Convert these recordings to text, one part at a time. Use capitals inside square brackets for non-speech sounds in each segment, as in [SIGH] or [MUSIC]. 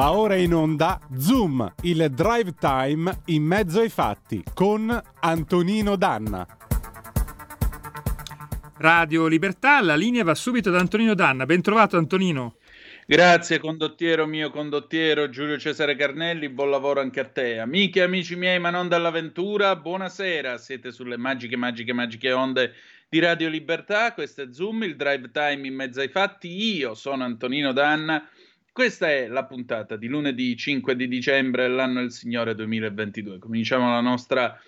Va ora in onda Zoom, il drive time in mezzo ai fatti con Antonino Danna. Radio Libertà, la linea va subito da Antonino Danna. Ben trovato Antonino. Grazie condottiero mio condottiero Giulio Cesare Carnelli, buon lavoro anche a te. Amiche e amici miei, ma non dall'avventura, buonasera. Siete sulle magiche, magiche, magiche onde di Radio Libertà. Questo è Zoom, il drive time in mezzo ai fatti. Io sono Antonino Danna questa è la puntata di lunedì 5 di dicembre dell'anno del Signore 2022. Cominciamo la nostra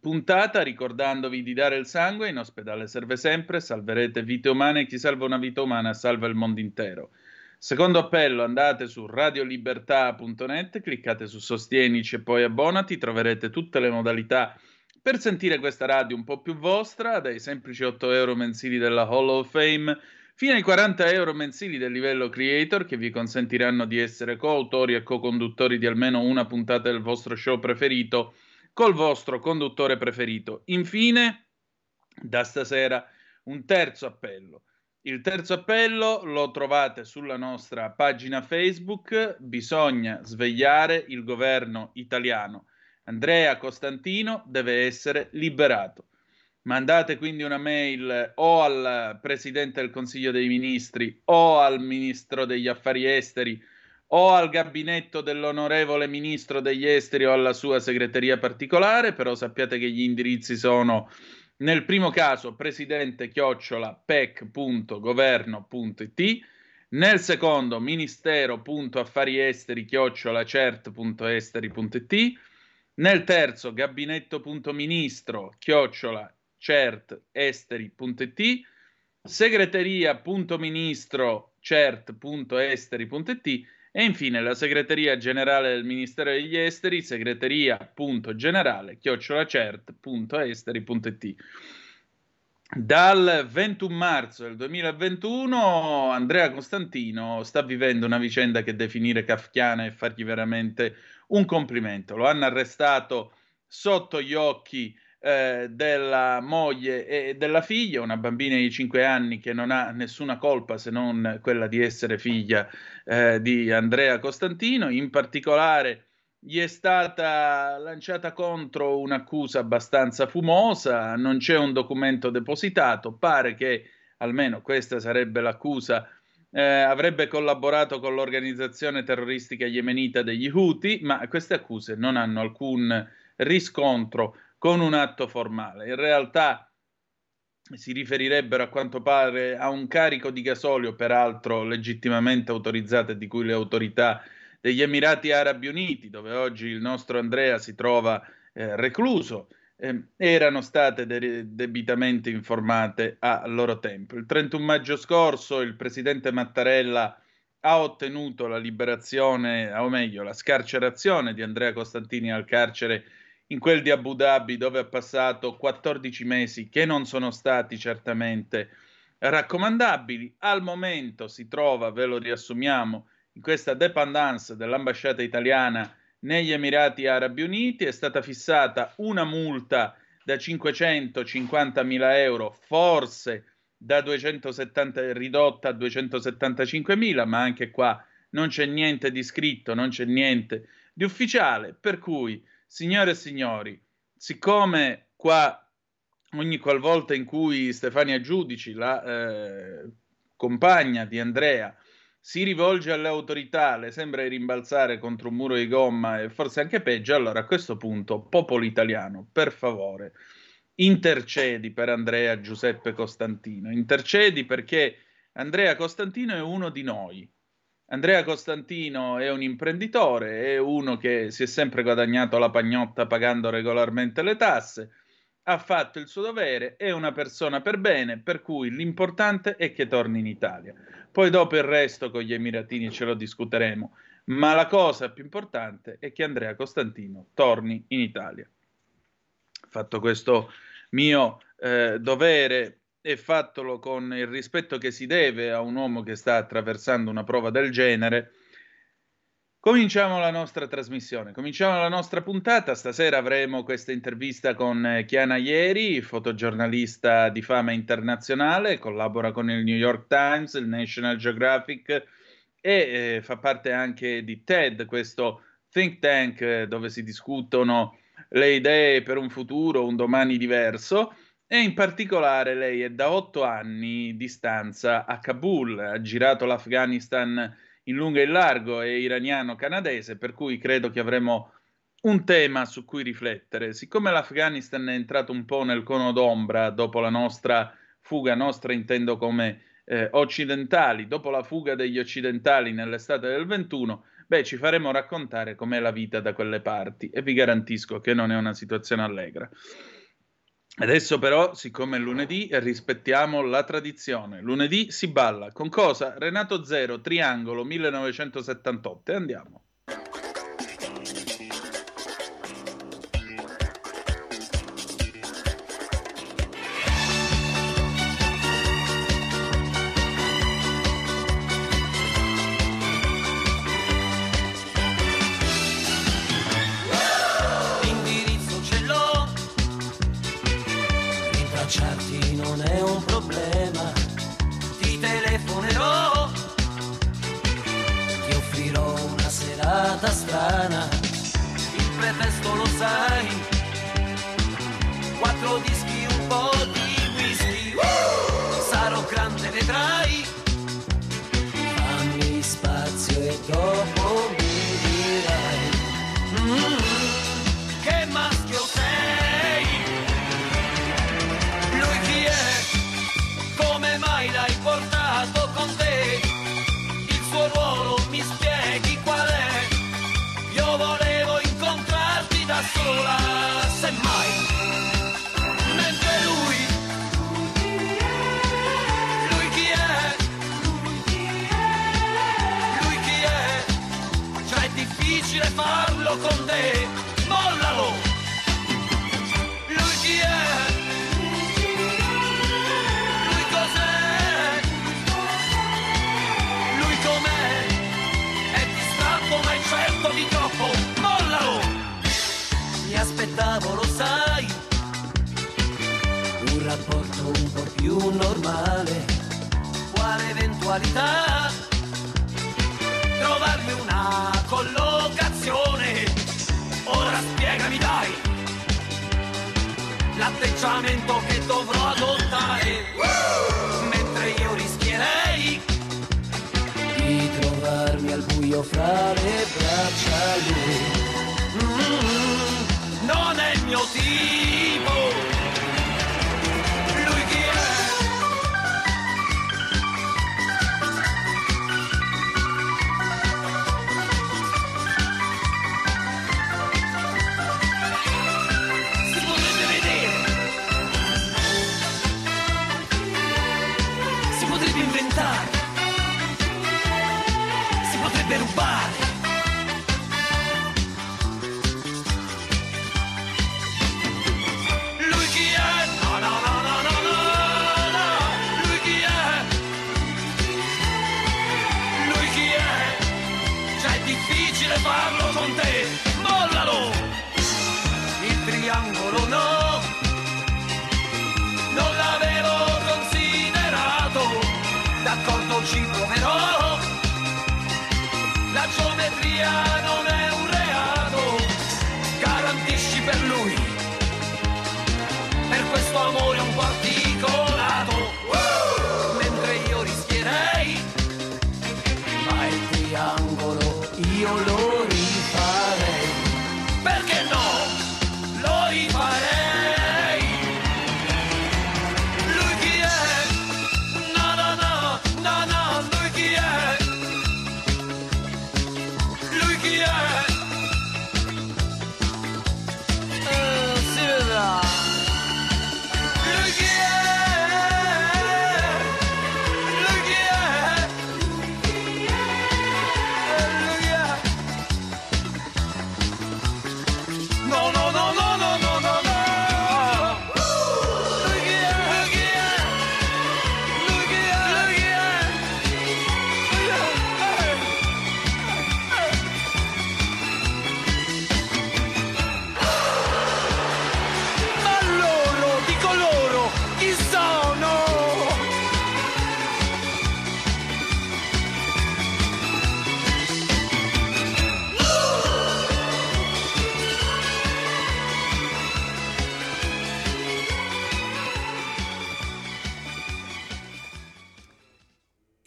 puntata ricordandovi di dare il sangue, in ospedale serve sempre, salverete vite umane chi salva una vita umana salva il mondo intero. Secondo appello, andate su radiolibertà.net, cliccate su Sostienici e poi abbonati, troverete tutte le modalità per sentire questa radio un po' più vostra, dai semplici 8 euro mensili della Hall of Fame fino ai 40 euro mensili del livello creator che vi consentiranno di essere coautori e co-conduttori di almeno una puntata del vostro show preferito col vostro conduttore preferito. Infine, da stasera, un terzo appello. Il terzo appello lo trovate sulla nostra pagina Facebook. Bisogna svegliare il governo italiano. Andrea Costantino deve essere liberato. Mandate quindi una mail o al Presidente del Consiglio dei Ministri o al Ministro degli Affari Esteri o al gabinetto dell'onorevole Ministro degli Esteri o alla sua segreteria particolare, però sappiate che gli indirizzi sono nel primo caso presidente chiocciola pec.governo.it, nel secondo ministero.affariesteri chiocciola cert.esteri.it, nel terzo gabinetto.ministro chiocciola certesteri.it, segreteria.ministro cert.esteri.it e infine la segreteria generale del Ministero degli Esteri, segreteria.generale chiocciolacert.esteri.it. Dal 21 marzo del 2021 Andrea Costantino sta vivendo una vicenda che definire kafkiana e fargli veramente un complimento. Lo hanno arrestato sotto gli occhi eh, della moglie e della figlia, una bambina di 5 anni che non ha nessuna colpa se non quella di essere figlia eh, di Andrea Costantino. In particolare gli è stata lanciata contro un'accusa abbastanza fumosa, non c'è un documento depositato, pare che almeno questa sarebbe l'accusa. Eh, avrebbe collaborato con l'organizzazione terroristica yemenita degli Houthi, ma queste accuse non hanno alcun riscontro con un atto formale. In realtà si riferirebbero a quanto pare a un carico di gasolio, peraltro legittimamente autorizzato e di cui le autorità degli Emirati Arabi Uniti, dove oggi il nostro Andrea si trova eh, recluso, eh, erano state de- debitamente informate a loro tempo. Il 31 maggio scorso il presidente Mattarella ha ottenuto la liberazione, o meglio, la scarcerazione di Andrea Costantini al carcere in quel di Abu Dhabi dove ha passato 14 mesi che non sono stati certamente raccomandabili. Al momento si trova, ve lo riassumiamo, in questa dependance dell'ambasciata italiana negli Emirati Arabi Uniti. È stata fissata una multa da 550 mila euro, forse da 270, ridotta a 275 mila, ma anche qua non c'è niente di scritto, non c'è niente di ufficiale, per cui Signore e signori, siccome qua ogni qualvolta in cui Stefania Giudici, la eh, compagna di Andrea, si rivolge alle autorità, le sembra rimbalzare contro un muro di gomma e forse anche peggio, allora a questo punto, popolo italiano, per favore, intercedi per Andrea Giuseppe Costantino, intercedi perché Andrea Costantino è uno di noi, Andrea Costantino è un imprenditore, è uno che si è sempre guadagnato la pagnotta pagando regolarmente le tasse, ha fatto il suo dovere, è una persona per bene, per cui l'importante è che torni in Italia. Poi dopo il resto con gli Emiratini ce lo discuteremo, ma la cosa più importante è che Andrea Costantino torni in Italia. Fatto questo mio eh, dovere e fatelo con il rispetto che si deve a un uomo che sta attraversando una prova del genere, cominciamo la nostra trasmissione, cominciamo la nostra puntata. Stasera avremo questa intervista con eh, Chiana Ieri, fotogiornalista di fama internazionale, collabora con il New York Times, il National Geographic e eh, fa parte anche di TED, questo think tank eh, dove si discutono le idee per un futuro, un domani diverso. E in particolare lei è da otto anni di stanza a Kabul, ha girato l'Afghanistan in lungo e in largo, è iraniano-canadese, per cui credo che avremo un tema su cui riflettere. Siccome l'Afghanistan è entrato un po' nel cono d'ombra dopo la nostra fuga, nostra intendo come eh, occidentali, dopo la fuga degli occidentali nell'estate del 21, beh, ci faremo raccontare com'è la vita da quelle parti e vi garantisco che non è una situazione allegra. Adesso però, siccome è lunedì, rispettiamo la tradizione. Lunedì si balla. Con cosa? Renato Zero, Triangolo 1978. E andiamo.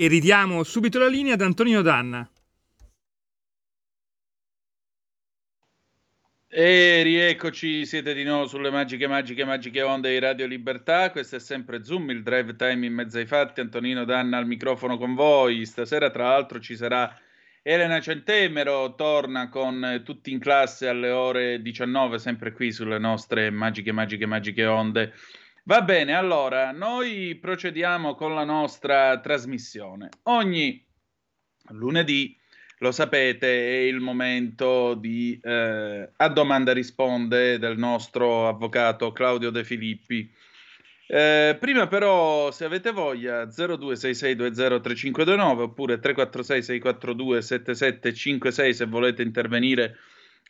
E ridiamo subito la linea ad Antonino Danna. E rieccoci, siete di nuovo sulle magiche, magiche, magiche onde di Radio Libertà. Questo è sempre Zoom, il drive time in mezzo ai fatti. Antonino Danna al microfono con voi. Stasera, tra l'altro, ci sarà Elena Centemero, torna con tutti in classe alle ore 19, sempre qui sulle nostre magiche, magiche, magiche onde. Va bene, allora, noi procediamo con la nostra trasmissione. Ogni lunedì lo sapete, è il momento di eh, A domanda risponde del nostro avvocato Claudio De Filippi. Eh, prima però, se avete voglia, 0266203529 oppure 346-642-7756 se volete intervenire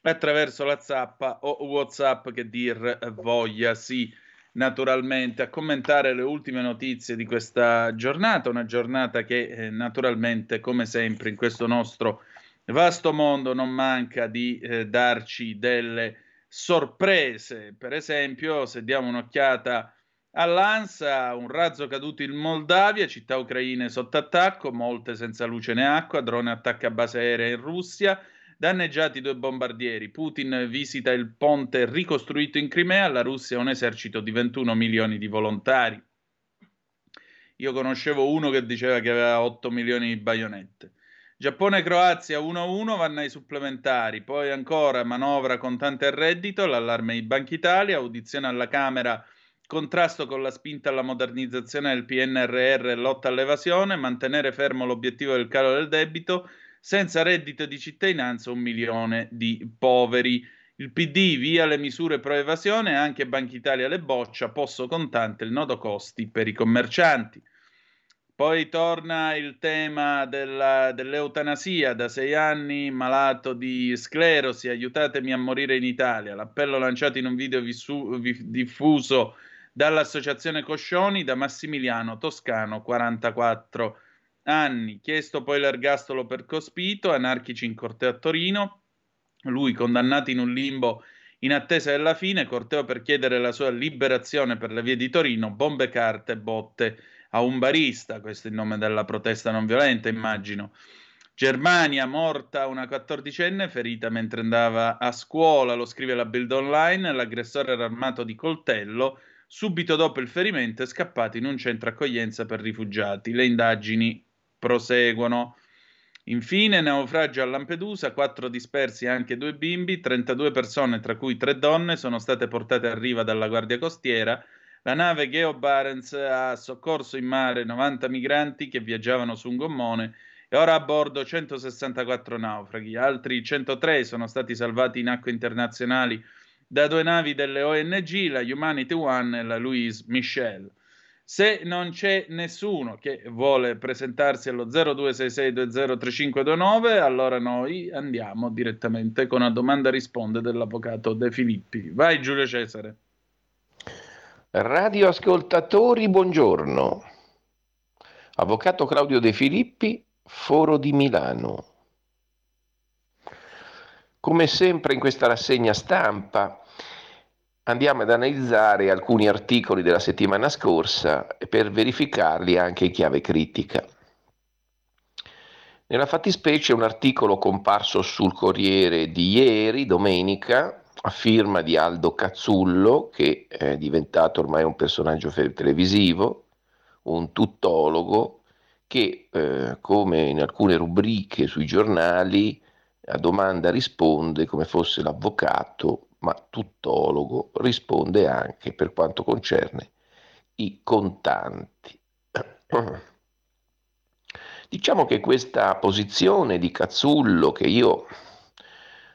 attraverso la zappa o Whatsapp che dir voglia, sì, naturalmente, a commentare le ultime notizie di questa giornata, una giornata che eh, naturalmente, come sempre, in questo nostro vasto mondo non manca di eh, darci delle sorprese. Per esempio, se diamo un'occhiata all'ANSA, un razzo caduto in Moldavia, città ucraine sotto attacco, molte senza luce né acqua, drone attacca base aerea in Russia, danneggiati due bombardieri. Putin visita il ponte ricostruito in Crimea, la Russia ha un esercito di 21 milioni di volontari. Io conoscevo uno che diceva che aveva 8 milioni di baionette. Giappone-Croazia 1-1, vanno ai supplementari, poi ancora manovra contante al reddito, l'allarme di Banca Italia, audizione alla Camera, contrasto con la spinta alla modernizzazione del PNRR e lotta all'evasione, mantenere fermo l'obiettivo del calo del debito, senza reddito di cittadinanza un milione di poveri. Il PD via le misure pro evasione, anche Banca Italia le boccia, posso contante il nodo costi per i commercianti. Poi torna il tema della, dell'eutanasia, da sei anni malato di sclerosi, aiutatemi a morire in Italia. L'appello lanciato in un video vissu, vi, diffuso dall'associazione Coscioni da Massimiliano Toscano, 44 anni. Chiesto poi l'ergastolo per Cospito, anarchici in corteo a Torino, lui condannato in un limbo in attesa della fine, corteo per chiedere la sua liberazione per le vie di Torino, bombe carte, botte a un barista, questo è il nome della protesta non violenta, immagino. Germania, morta una quattordicenne, ferita mentre andava a scuola, lo scrive la Bild Online, l'aggressore era armato di coltello, subito dopo il ferimento è scappato in un centro accoglienza per rifugiati. Le indagini proseguono. Infine, naufragio a Lampedusa, quattro dispersi e anche due bimbi, 32 persone, tra cui tre donne, sono state portate a riva dalla Guardia Costiera, la nave Geo Barents ha soccorso in mare 90 migranti che viaggiavano su un gommone e ora a bordo 164 naufraghi. Altri 103 sono stati salvati in acque internazionali da due navi delle ONG, la Humanity One e la Louise Michel. Se non c'è nessuno che vuole presentarsi allo 0266203529, allora noi andiamo direttamente con la domanda risponde dell'avvocato De Filippi. Vai Giulio Cesare. Radioascoltatori, buongiorno. Avvocato Claudio De Filippi, Foro di Milano. Come sempre in questa rassegna stampa andiamo ad analizzare alcuni articoli della settimana scorsa per verificarli anche in chiave critica. Nella fattispecie un articolo comparso sul Corriere di ieri, domenica, a firma di Aldo Cazzullo, che è diventato ormai un personaggio televisivo, un tuttologo, che eh, come in alcune rubriche sui giornali a domanda risponde come fosse l'avvocato, ma tuttologo risponde anche per quanto concerne i contanti. [CLEARS THROAT] Diciamo che questa posizione di Cazzullo, che io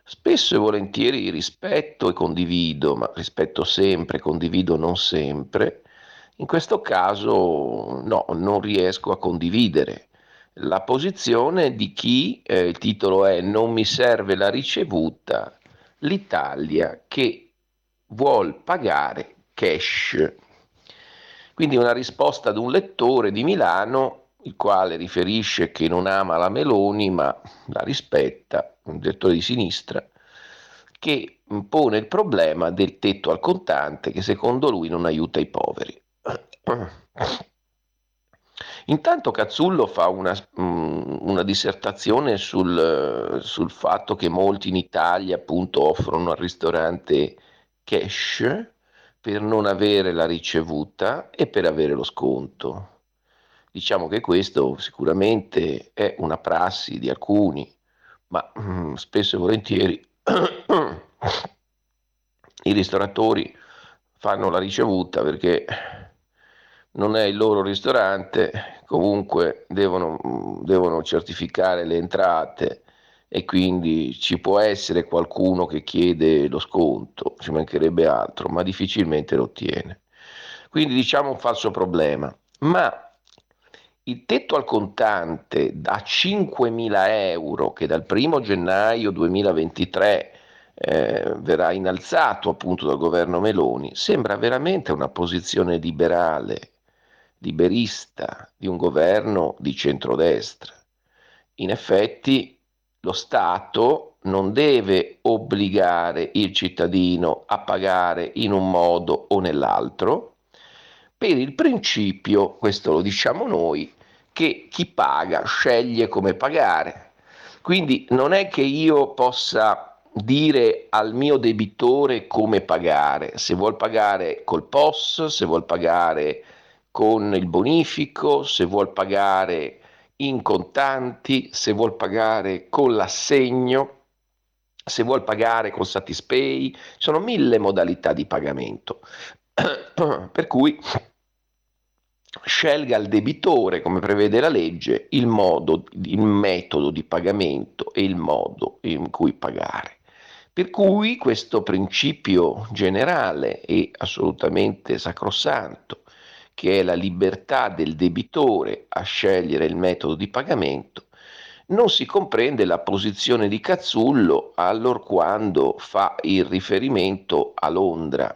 Spesso e volentieri rispetto e condivido, ma rispetto sempre, condivido non sempre. In questo caso no, non riesco a condividere la posizione di chi, eh, il titolo è Non mi serve la ricevuta, l'Italia che vuol pagare cash. Quindi una risposta ad un lettore di Milano il quale riferisce che non ama la Meloni ma la rispetta, un direttore di sinistra, che pone il problema del tetto al contante che secondo lui non aiuta i poveri. [CLEARS THROAT] Intanto Cazzullo fa una, mm, una dissertazione sul, sul, fatto che molti in Italia appunto offrono al ristorante cash per non avere la ricevuta e per avere lo sconto. Diciamo che questo sicuramente è una prassi di alcuni, ma mm, spesso e volentieri [COUGHS] i ristoratori fanno la ricevuta perché non è il loro ristorante, comunque devono, devono certificare le entrate e quindi ci può essere qualcuno che chiede lo sconto, ci mancherebbe altro, ma difficilmente lo ottiene. Quindi diciamo un falso problema. Ma il tetto al contante da 5.000 euro che dal 1 gennaio 2023 eh, verrà innalzato appunto dal governo Meloni sembra veramente una posizione liberale liberista di un governo di centrodestra. In effetti lo Stato non deve obbligare il cittadino a pagare in un modo o nell'altro per il principio, questo lo diciamo noi, che chi paga sceglie come pagare. Quindi non è che io possa dire al mio debitore come pagare, se vuol pagare col POS, se vuol pagare con il bonifico, se vuol pagare in contanti, se vuol pagare con l'assegno, se vuol pagare con Satispay, sono mille modalità di pagamento. [CLEARS THROAT] per cui scelga il debitore, come prevede la legge, il, modo, il metodo di pagamento e il modo in cui pagare. Per cui questo principio generale è assolutamente sacrosanto che è la libertà del debitore a scegliere il metodo di pagamento, non si comprende la posizione di Cazzullo allorquando fa il riferimento a Londra.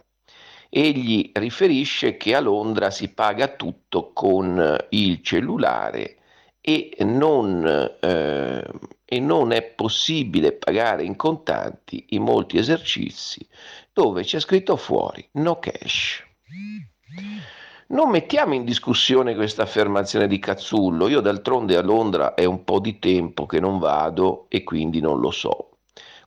Egli riferisce che a Londra si paga tutto con il cellulare e non, eh, e non è possibile pagare in contanti in molti esercizi dove c'è scritto fuori no cash. Non mettiamo in discussione questa affermazione di Cazzullo, io d'altronde a Londra è un po' di tempo che non vado e quindi non lo so.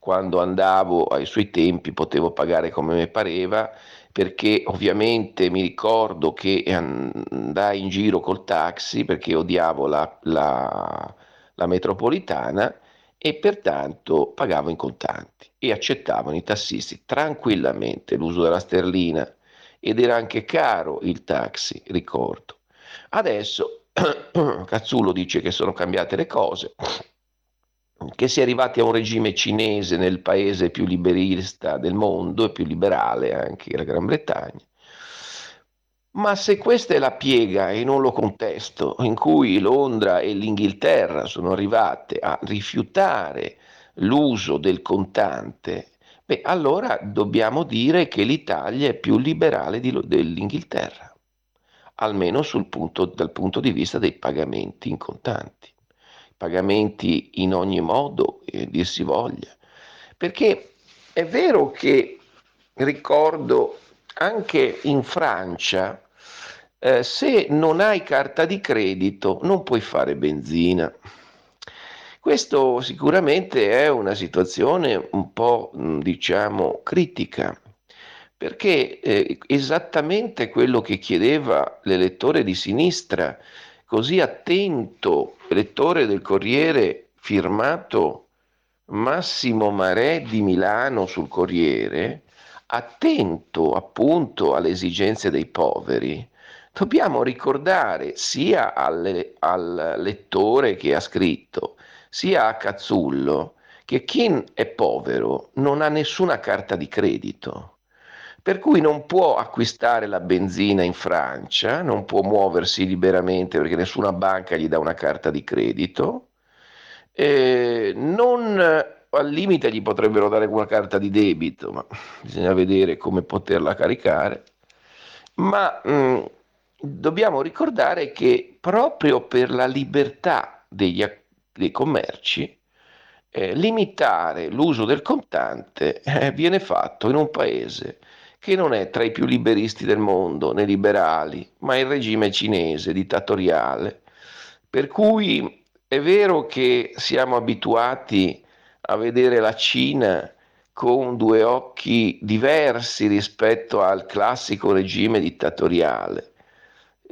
Quando andavo ai suoi tempi potevo pagare come mi pareva perché ovviamente mi ricordo che andai in giro col taxi perché odiavo la, la, la metropolitana e pertanto pagavo in contanti e accettavano i tassisti tranquillamente l'uso della sterlina ed era anche caro il taxi, ricordo. Adesso [CLEARS THROAT] Cazzullo dice che sono cambiate le cose, che si è arrivati a un regime cinese nel paese più liberista del mondo e più liberale anche la Gran Bretagna. Ma se questa è la piega, e non lo contesto, in cui Londra e l'Inghilterra sono arrivate a rifiutare l'uso del contante Beh, allora dobbiamo dire che l'Italia è più liberale di, dell'Inghilterra, almeno punto, dal punto di vista dei pagamenti in contanti. Pagamenti in ogni modo, eh, dir si voglia. Perché è vero che ricordo anche in Francia, eh, se non hai carta di credito non puoi fare benzina. Questo sicuramente è una situazione un po', diciamo, critica, perché eh, esattamente quello che chiedeva l'elettore di sinistra, così attento, elettore del Corriere firmato Massimo Marè di Milano sul Corriere, attento appunto alle esigenze dei poveri, dobbiamo ricordare sia al, al lettore che ha scritto, sia a Cazzullo che chi è povero non ha nessuna carta di credito, per cui non può acquistare la benzina in Francia, non può muoversi liberamente perché nessuna banca gli dà una carta di credito, eh, non al limite gli potrebbero dare una carta di debito, ma bisogna vedere come poterla caricare. Ma mh, mm, dobbiamo ricordare che proprio per la libertà degli acquisti, dei commerci, eh, limitare l'uso del contante eh, viene fatto in un paese che non è tra i più liberisti del mondo, né liberali, ma il regime cinese dittatoriale, Per cui è vero che siamo abituati a vedere la Cina con due occhi diversi rispetto al classico regime dittatoriale,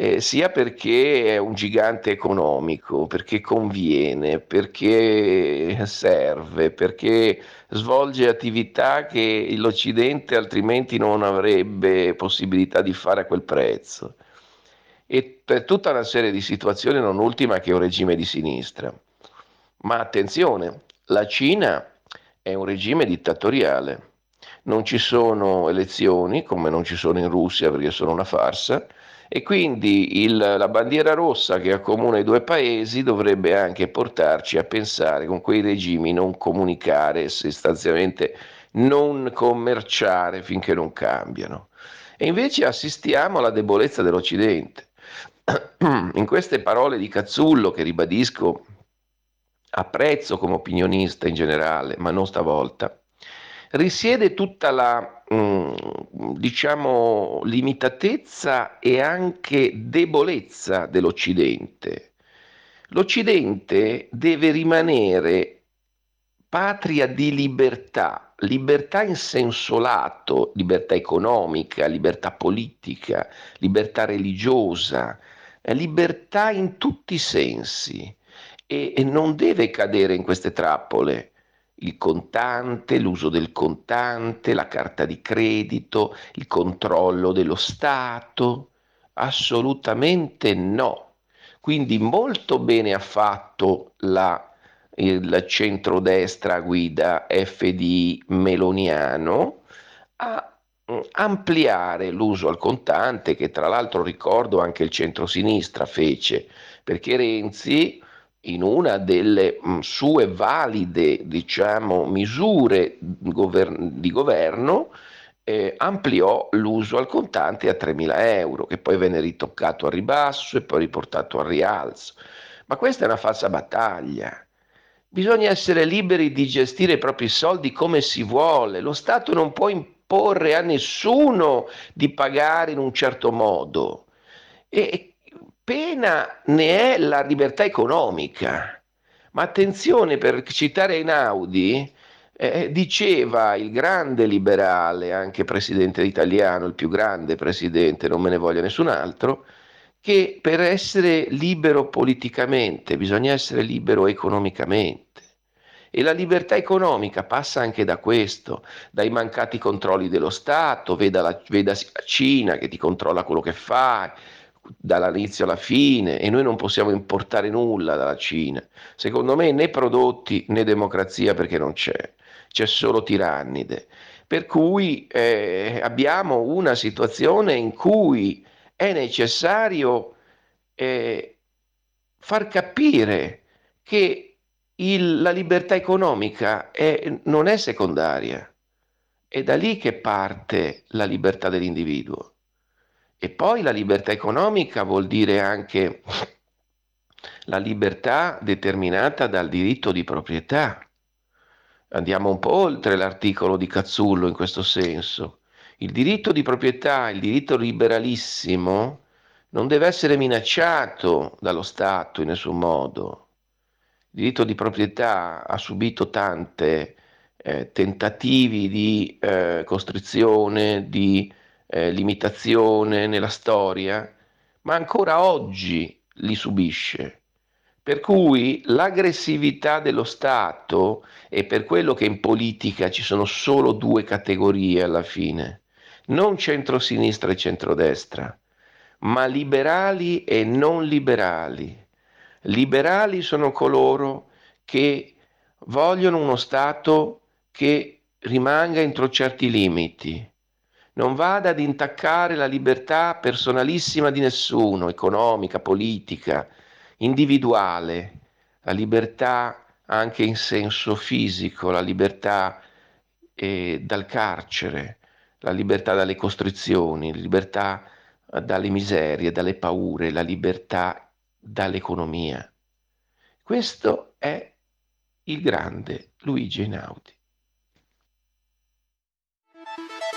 eh, sia perché è un gigante economico, perché conviene, perché serve, perché svolge attività che l'Occidente altrimenti non avrebbe possibilità di fare a quel prezzo. E per tutta una serie di situazioni, non ultima che un regime di sinistra. Ma attenzione, la Cina è un regime dittatoriale. Non ci sono elezioni, come non ci sono in Russia perché sono una farsa, e quindi il, la bandiera rossa che accomuna i due paesi dovrebbe anche portarci a pensare con quei regimi non comunicare, sostanzialmente non commerciare finché non cambiano. E invece assistiamo alla debolezza dell'Occidente. [CLEARS THROAT] In queste parole di Cazzullo, che ribadisco apprezzo come opinionista in generale, ma non stavolta, risiede tutta la, diciamo, limitatezza e anche debolezza dell'Occidente. L'Occidente deve rimanere patria di libertà, libertà in senso lato, libertà economica, libertà politica, libertà religiosa, eh, libertà in tutti i sensi e non deve cadere in queste trappole il contante, l'uso del contante, la carta di credito, il controllo dello Stato? Assolutamente no. Quindi molto bene ha fatto la, il centrodestra a guida FD meloniano a mm, ampliare l'uso al contante, che tra l'altro ricordo anche il centrosinistra fece, perché Renzi in una delle mm, sue valide diciamo, misure di governo eh, ampliò l'uso al contante a 3.000 euro, che poi venne ritoccato a ribasso e poi riportato al rialzo. Ma questa è una falsa battaglia. Bisogna essere liberi di gestire i propri soldi come si vuole. Lo Stato non può imporre a nessuno di pagare in un certo modo. E pena ne è la libertà economica. Ma attenzione, per citare Einaudi, eh, diceva il grande liberale, anche presidente italiano, il più grande presidente, non me ne voglia nessun altro, che per essere libero politicamente bisogna essere libero economicamente. E la libertà economica passa anche da questo, dai mancati controlli dello Stato, veda la, veda la Cina che ti controlla quello che fai, dall'inizio alla fine e noi non possiamo importare nulla dalla Cina. Secondo me né prodotti né democrazia perché non c'è, c'è solo tirannide. Per cui eh, abbiamo una situazione in cui è necessario eh, far capire che il, la libertà economica è, non è secondaria, è da lì che parte la libertà dell'individuo. E poi la libertà economica vuol dire anche la libertà determinata dal diritto di proprietà. Andiamo un po' oltre l'articolo di Cazzullo in questo senso. Il diritto di proprietà, il diritto liberalissimo, non deve essere minacciato dallo Stato in nessun modo. Il diritto di proprietà ha subito tante eh, tentativi di eh, costrizione, di eh, limitazione nella storia, ma ancora oggi li subisce. Per cui l'aggressività dello Stato, e per quello che in politica ci sono solo due categorie alla fine, non centrosinistra e centrodestra, ma liberali e non liberali. Liberali sono coloro che vogliono uno Stato che rimanga entro certi limiti, non vada ad intaccare la libertà personalissima di nessuno, economica, politica, individuale, la libertà anche in senso fisico, la libertà eh, dal carcere, la libertà dalle costrizioni, la libertà dalle miserie, dalle paure, la libertà dall'economia. Questo è il grande Luigi Einaudi.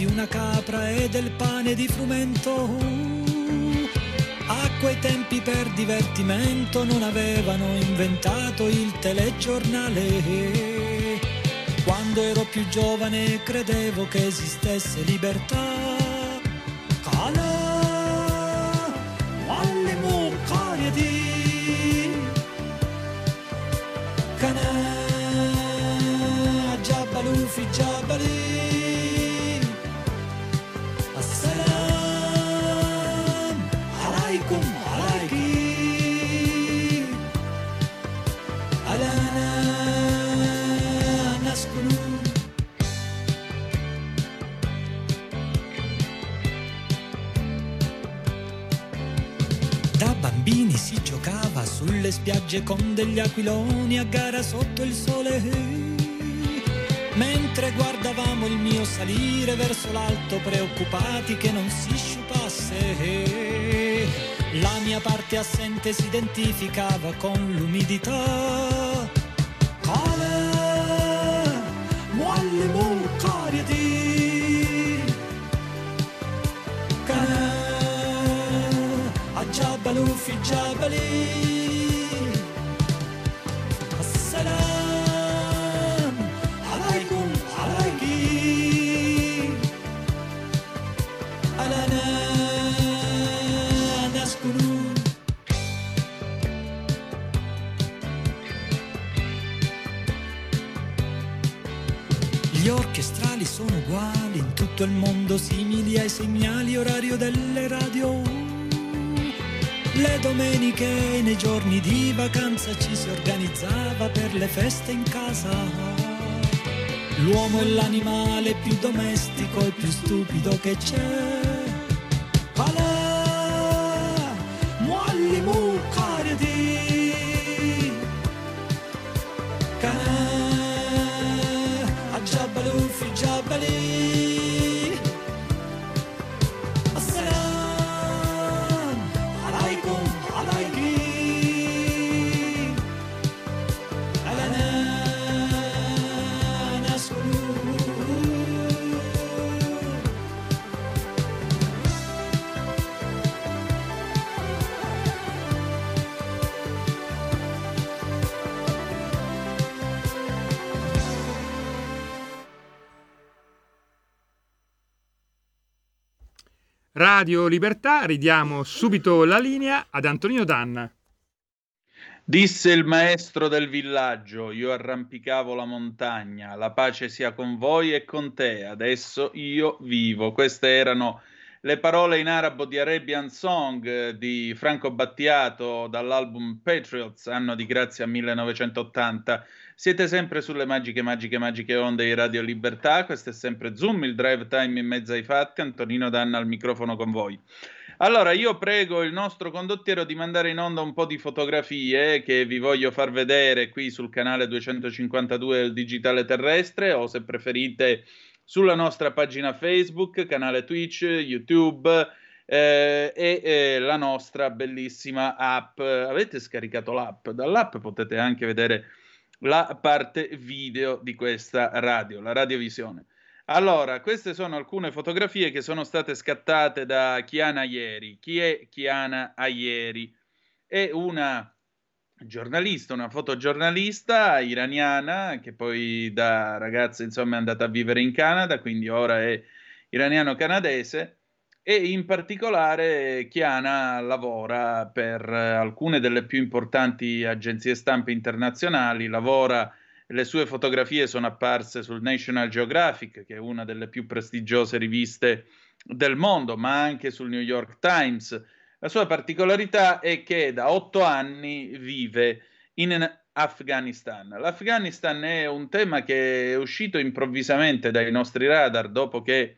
di una capra e del pane di frumento. A quei tempi per divertimento non avevano inventato il telegiornale. Quando ero più giovane credevo che esistesse libertà. Jabba Luffy, Jabba Lee. Sulle spiagge con degli aquiloni a gara sotto il sole. Mentre guardavamo il mio salire verso l'alto, preoccupati che non si sciupasse. La mia parte assente si identificava con l'umidità. في الجبل السلام عليكم عليكي ألا نسكن Gli orchestrali sono uguali in tutto il mondo, Domeniche e nei giorni di vacanza ci si organizzava per le feste in casa. L'uomo è l'animale più domestico e più stupido che c'è. Radio Libertà, ridiamo subito la linea ad Antonino Danna. Disse il maestro del villaggio, io arrampicavo la montagna, la pace sia con voi e con te, adesso io vivo. Queste erano le parole in arabo di Arabian Song di Franco Battiato dall'album Patriots, anno di grazia 1980. Siete sempre sulle magiche, magiche, magiche onde di Radio Libertà. Questo è sempre Zoom, il drive time in mezzo ai fatti. Antonino Danna al microfono con voi. Allora, io prego il nostro condottiero di mandare in onda un po' di fotografie che vi voglio far vedere qui sul canale 252 del Digitale Terrestre o se preferite sulla nostra pagina Facebook, canale Twitch, YouTube eh, e eh, la nostra bellissima app. Avete scaricato l'app? Dall'app potete anche vedere la parte video di questa radio, la radiovisione. Allora, queste sono alcune fotografie che sono state scattate da Chiana Ieri. Chi è Chiana Ayeri? È una giornalista, una fotogiornalista iraniana che poi da ragazza insomma è andata a vivere in Canada, quindi ora è iraniano-canadese e in particolare Chiana lavora per alcune delle più importanti agenzie stampe internazionali, lavora le sue fotografie sono apparse sul National Geographic, che è una delle più prestigiose riviste del mondo, ma anche sul New York Times la sua particolarità è che da otto anni vive in Afghanistan. L'Afghanistan è un tema che è uscito improvvisamente dai nostri radar dopo che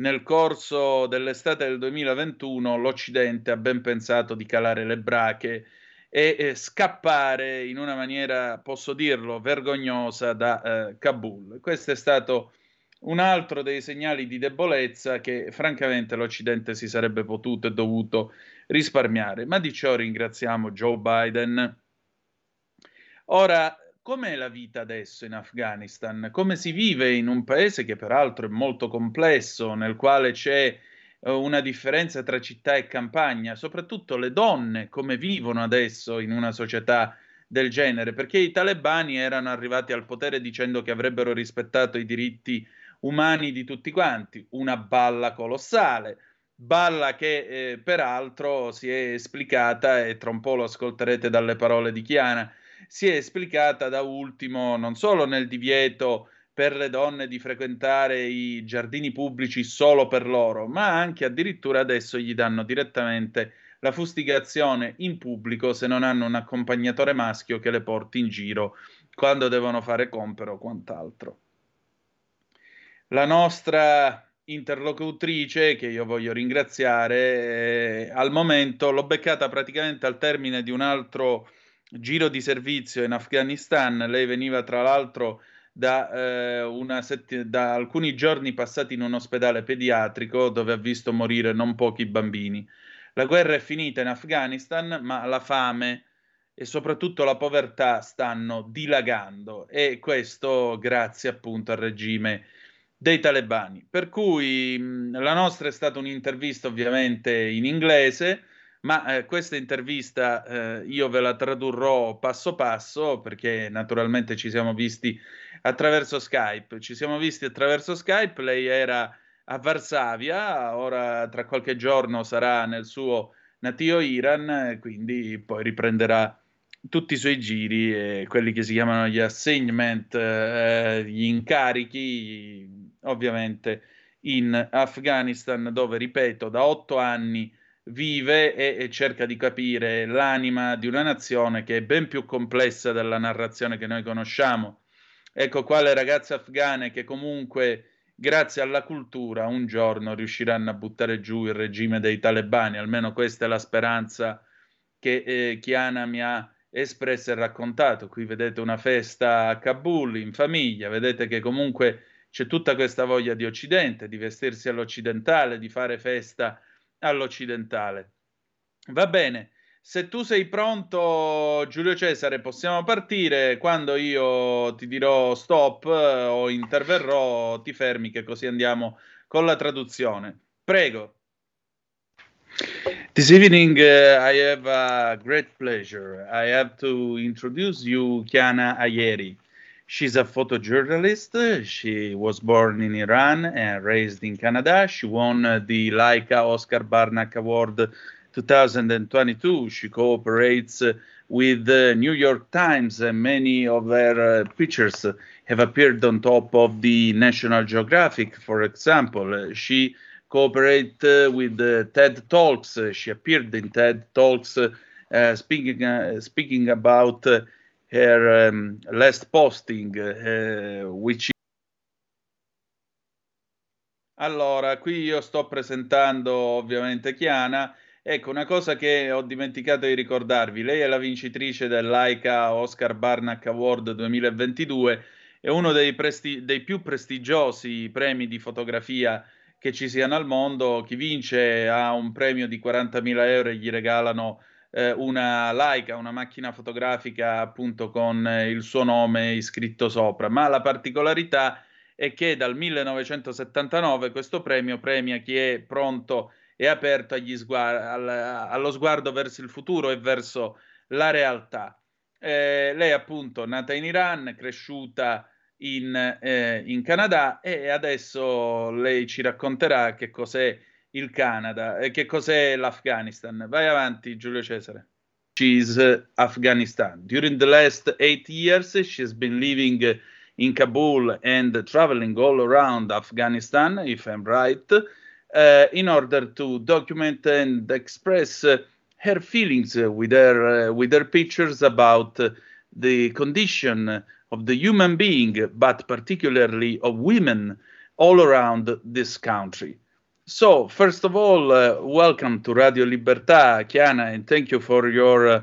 nel corso dell'estate del 2021 l'Occidente ha ben pensato di calare le brache e, e scappare in una maniera, posso dirlo, vergognosa da eh, Kabul. Questo è stato un altro dei segnali di debolezza che francamente l'Occidente si sarebbe potuto e dovuto risparmiare. Ma di ciò ringraziamo Joe Biden. Ora, com'è la vita adesso in Afghanistan? Come si vive in un paese che peraltro è molto complesso, nel quale c'è eh, una differenza tra città e campagna, soprattutto le donne come vivono adesso in una società del genere, perché i talebani erano arrivati al potere dicendo che avrebbero rispettato i diritti umani di tutti quanti, una balla colossale, balla che eh, peraltro si è esplicata, e tra un po' lo ascolterete dalle parole di Chiana, si è esplicata da ultimo non solo nel divieto per le donne di frequentare i giardini pubblici solo per loro, ma anche addirittura adesso gli danno direttamente la fustigazione in pubblico se non hanno un accompagnatore maschio che le porti in giro quando devono fare compere o quant'altro. La nostra interlocutrice, che io voglio ringraziare, eh, al momento l'ho beccata praticamente al termine di un altro giro di servizio in Afghanistan. Lei veniva tra l'altro da, eh, sett- da alcuni giorni passati in un ospedale pediatrico dove ha visto morire non pochi bambini. La guerra è finita in Afghanistan, ma la fame e soprattutto la povertà stanno dilagando e questo grazie appunto al regime dei talebani. Per cui mh, la nostra è stata un'intervista ovviamente in inglese, ma eh, questa intervista eh, io ve la tradurrò passo passo perché naturalmente ci siamo visti attraverso Skype. Ci siamo visti attraverso Skype, lei era a Varsavia, ora tra qualche giorno sarà nel suo natio Iran, quindi poi riprenderà tutti i suoi giri e quelli che si chiamano gli assignment, eh, gli incarichi, ovviamente in Afghanistan, dove, ripeto, da otto anni vive e, e, cerca di capire l'anima di una nazione che è ben più complessa della narrazione che noi conosciamo. Ecco qua le ragazze afghane che comunque, grazie alla cultura, un giorno riusciranno a buttare giù il regime dei talebani, almeno questa è la speranza che eh, Chiana mi ha espressa e raccontato. Qui vedete una festa a Kabul in famiglia, vedete che comunque c'è tutta questa voglia di Occidente, di vestirsi all'occidentale, di fare festa all'occidentale. Va bene, se tu sei pronto, Giulio Cesare, possiamo partire. Quando io ti dirò stop eh, o interverrò, ti fermi, che così andiamo con la traduzione. Prego. This evening, uh, I have a great pleasure. I have to introduce you Chiana Ayeri. She's a photojournalist. She was born in Iran and raised in Canada. She won the Leica Oscar Barnack Award 2022. She cooperates with the New York Times, and many of her uh, pictures have appeared on top of the National Geographic, for example. She cooperates uh, with TED Talks. she appeared in TED Talks uh, speaking uh, speaking about uh, her um, last posting, which allora, qui io sto presentando ovviamente Chiana. Ecco, una cosa che ho dimenticato di ricordarvi, lei è la vincitrice del Laika Oscar Barnack Award 2022, è uno dei, presti- dei più prestigiosi premi di fotografia che ci siano al mondo. Chi vince ha un premio di 40.000 euro e gli regalano eh, una Leica, una macchina fotografica appunto con eh, il suo nome iscritto sopra, ma la particolarità è che dal 1979 questo premio premia chi è pronto e aperto sguard- al- allo sguardo verso il futuro e verso la realtà. Eh, lei appunto nata in Iran, cresciuta in, eh, in Canada e adesso lei ci racconterà che cos'è il Canada. E che cos'è l'Afghanistan? Vai avanti, Giulio Cesare. She's uh, Afghanistan. During the last eight years, she's been living in Kabul and traveling all around Afghanistan, if I'm right, uh, in order to document and express uh, her feelings with her uh, with her pictures about the condition of the human being, but particularly of women all around this country. So, first of all, uh, welcome to Radio Libertà, Chiana, and thank you for your uh,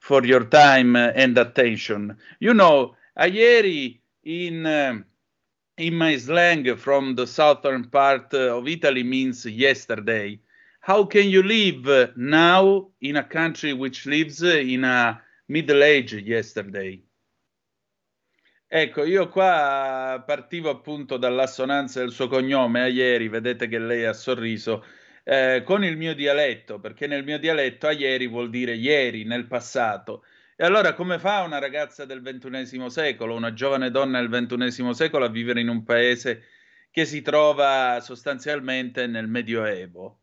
for your time uh, and attention. You know, ieri in uh, in my slang from the southern part uh, of Italy means yesterday. How can you live now in a country which lives in a middle age yesterday? Ecco, io qua partivo appunto dall'assonanza del suo cognome a ieri, vedete che lei ha sorriso, eh, con il mio dialetto, perché nel mio dialetto a ieri vuol dire ieri, nel passato. E allora come fa una ragazza del ventunesimo secolo, una giovane donna del ventunesimo secolo a vivere in un paese che si trova sostanzialmente nel Medioevo?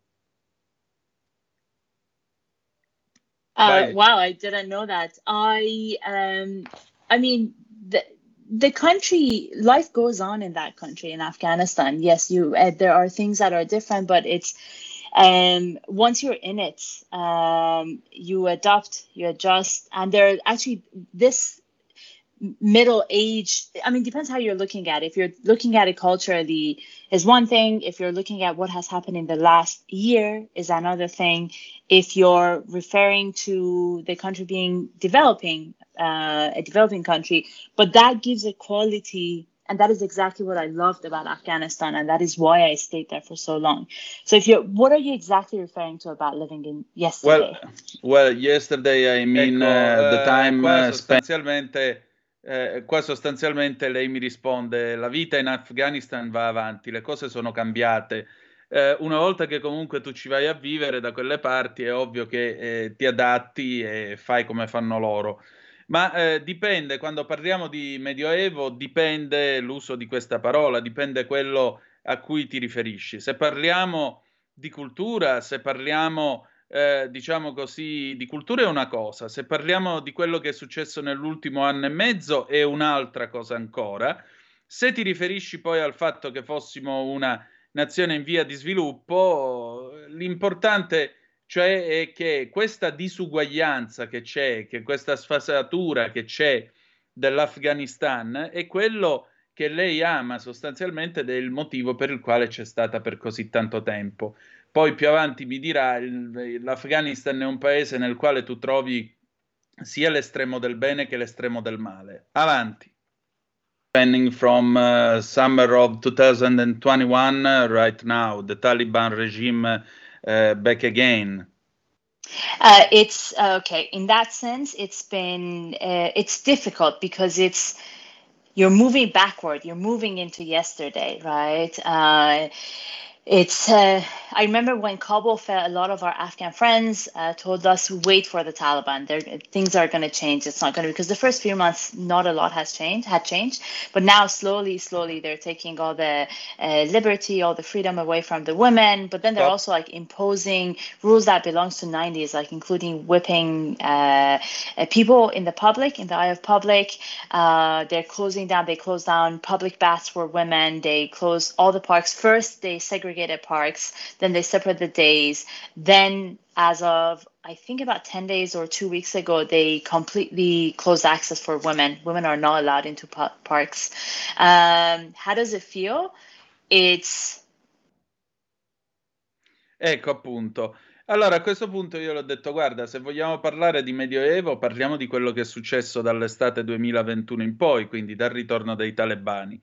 Uh, wow, I didn't know that. I, um, I mean, the, country life goes on in that country in afghanistan. Yes you uh, there are things that are different but it's um once you're in it um you adopt you adjust and there are actually this middle age i mean depends how you're looking at it. If you're looking at it culturally is one thing. If you're looking at what has happened in the last year is another thing. If you're referring to the country being developing uh, a developing country but that gives a quality and that is exactly what i loved about afghanistan and that is why i stayed there for so long. So if you're what are you exactly referring to about living in yesterday? Well well yesterday i mean ecco, uh, the time uh, spent Eh, qua sostanzialmente lei mi risponde: la vita in Afghanistan va avanti, le cose sono cambiate. Eh, una volta che comunque tu ci vai a vivere da quelle parti, è ovvio che eh, ti adatti e fai come fanno loro. Ma eh, dipende, quando parliamo di Medioevo, dipende l'uso di questa parola, dipende quello a cui ti riferisci. Se parliamo di cultura, se parliamo eh, diciamo così, di cultura è una cosa, se parliamo di quello che è successo nell'ultimo anno e mezzo è un'altra cosa ancora. Se ti riferisci poi al fatto che fossimo una nazione in via di sviluppo, l'importante cioè è che questa disuguaglianza che c'è, che questa sfasatura che c'è dell'Afghanistan è quello che lei ama sostanzialmente ed è il motivo per il quale c'è stata per così tanto tempo. Poi più avanti mi dirà, il, l'Afghanistan è un paese nel quale tu trovi sia l'estremo del bene che l'estremo del male. Avanti. Depending from uh, summer of 2021, uh, right now, the Taliban regime uh, back again. Uh, it's okay. In that sense, it's been uh, it's difficult because it's you're moving backward. You're moving into yesterday, right? It's uh, i remember when kabul fell a lot of our afghan friends uh, told us wait for the taliban. They're, things are going to change. It's not going to because the first few months not a lot has changed had changed. But now slowly slowly they're taking all the uh, liberty all the freedom away from the women. But then they're yep. also like imposing rules that belongs to 90s like including whipping uh, uh, people in the public in the eye of public. Uh, they're closing down they close down public baths for women. They close all the parks. First they segregate segregated parks. Then they separate the days. Then, as of I think about 10 days or two weeks ago, they completely closed access for women. Women are not allowed into parks. Um, how does it feel? It's. Ecco appunto. Allora, a questo punto io l'ho detto, guarda, se vogliamo parlare di Medioevo, parliamo di quello che è successo dall'estate 2021 in poi, quindi dal ritorno dei talebani.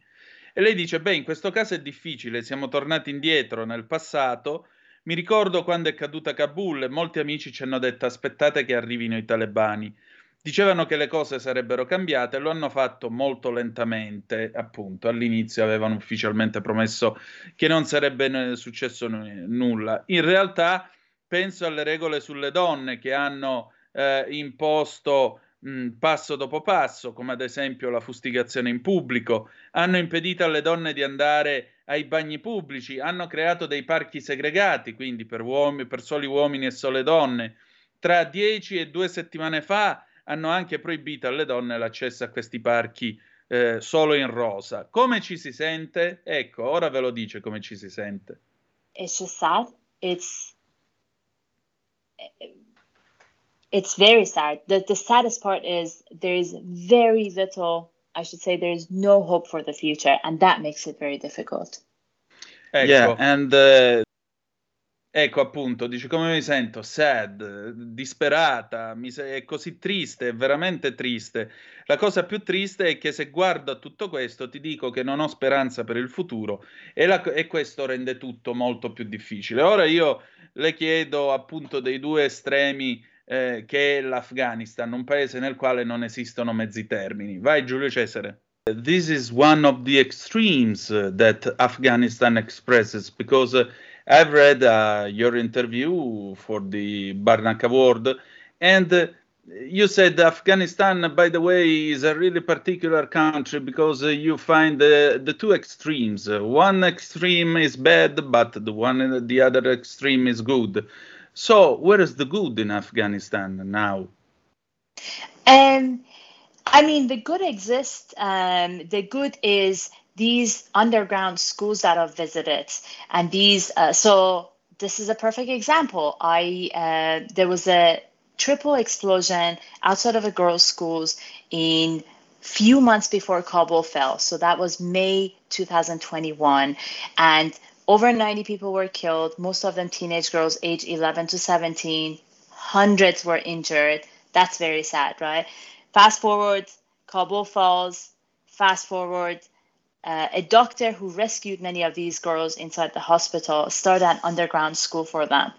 E lei dice, beh, in questo caso è difficile, siamo tornati indietro nel passato. Mi ricordo quando è caduta Kabul e molti amici ci hanno detto aspettate che arrivino i talebani. Dicevano che le cose sarebbero cambiate, lo hanno fatto molto lentamente, appunto. All'inizio avevano ufficialmente promesso che non sarebbe successo n- nulla. In realtà penso alle regole sulle donne che hanno eh, imposto mh, passo dopo passo, come ad esempio la fustigazione in pubblico, hanno impedito alle donne di andare ai bagni pubblici, hanno creato dei parchi segregati, quindi per, uomini, per soli uomini e sole donne. Tra dieci e due settimane fa hanno anche proibito alle donne l'accesso a questi parchi eh, solo in rosa. Come ci si sente? Ecco, ora ve lo dice come ci si sente. It's just sad. It's it's very sad. The, the saddest part is there is very little, I should say, there is no hope for the future, and that makes it very difficult. Ecco, yeah, and uh, ecco appunto, dice come mi sento? Sad, disperata, mi se- è così triste, è veramente triste. La cosa più triste è che se guardo a tutto questo ti dico che non ho speranza per il futuro e, la- e questo rende tutto molto più difficile. Ora io le chiedo appunto dei due estremi eh, che è l'Afghanistan, un paese nel quale non esistono mezzi termini. Vai Giulio Cesare. This is one of the extremes uh, that Afghanistan expresses because uh, I've read uh, your interview for the Barnack Award and uh, you said Afghanistan, by the way, is a really particular country because uh, you find the, the two extremes. Uh, one extreme is bad, but the one the other extreme is good. So, where is the good in Afghanistan now? Um, I mean, the good exists. Um, the good is these underground schools that I've visited, and these. Uh, so, this is a perfect example. I uh, there was a triple explosion outside of a girls' schools in few months before Kabul fell. So that was May 2021, and over 90 people were killed, most of them teenage girls aged 11 to 17. Hundreds were injured. That's very sad, right? Fast forward, Kabul falls. Fast forward, uh, a doctor who rescued many of these girls inside the hospital started an underground school for them.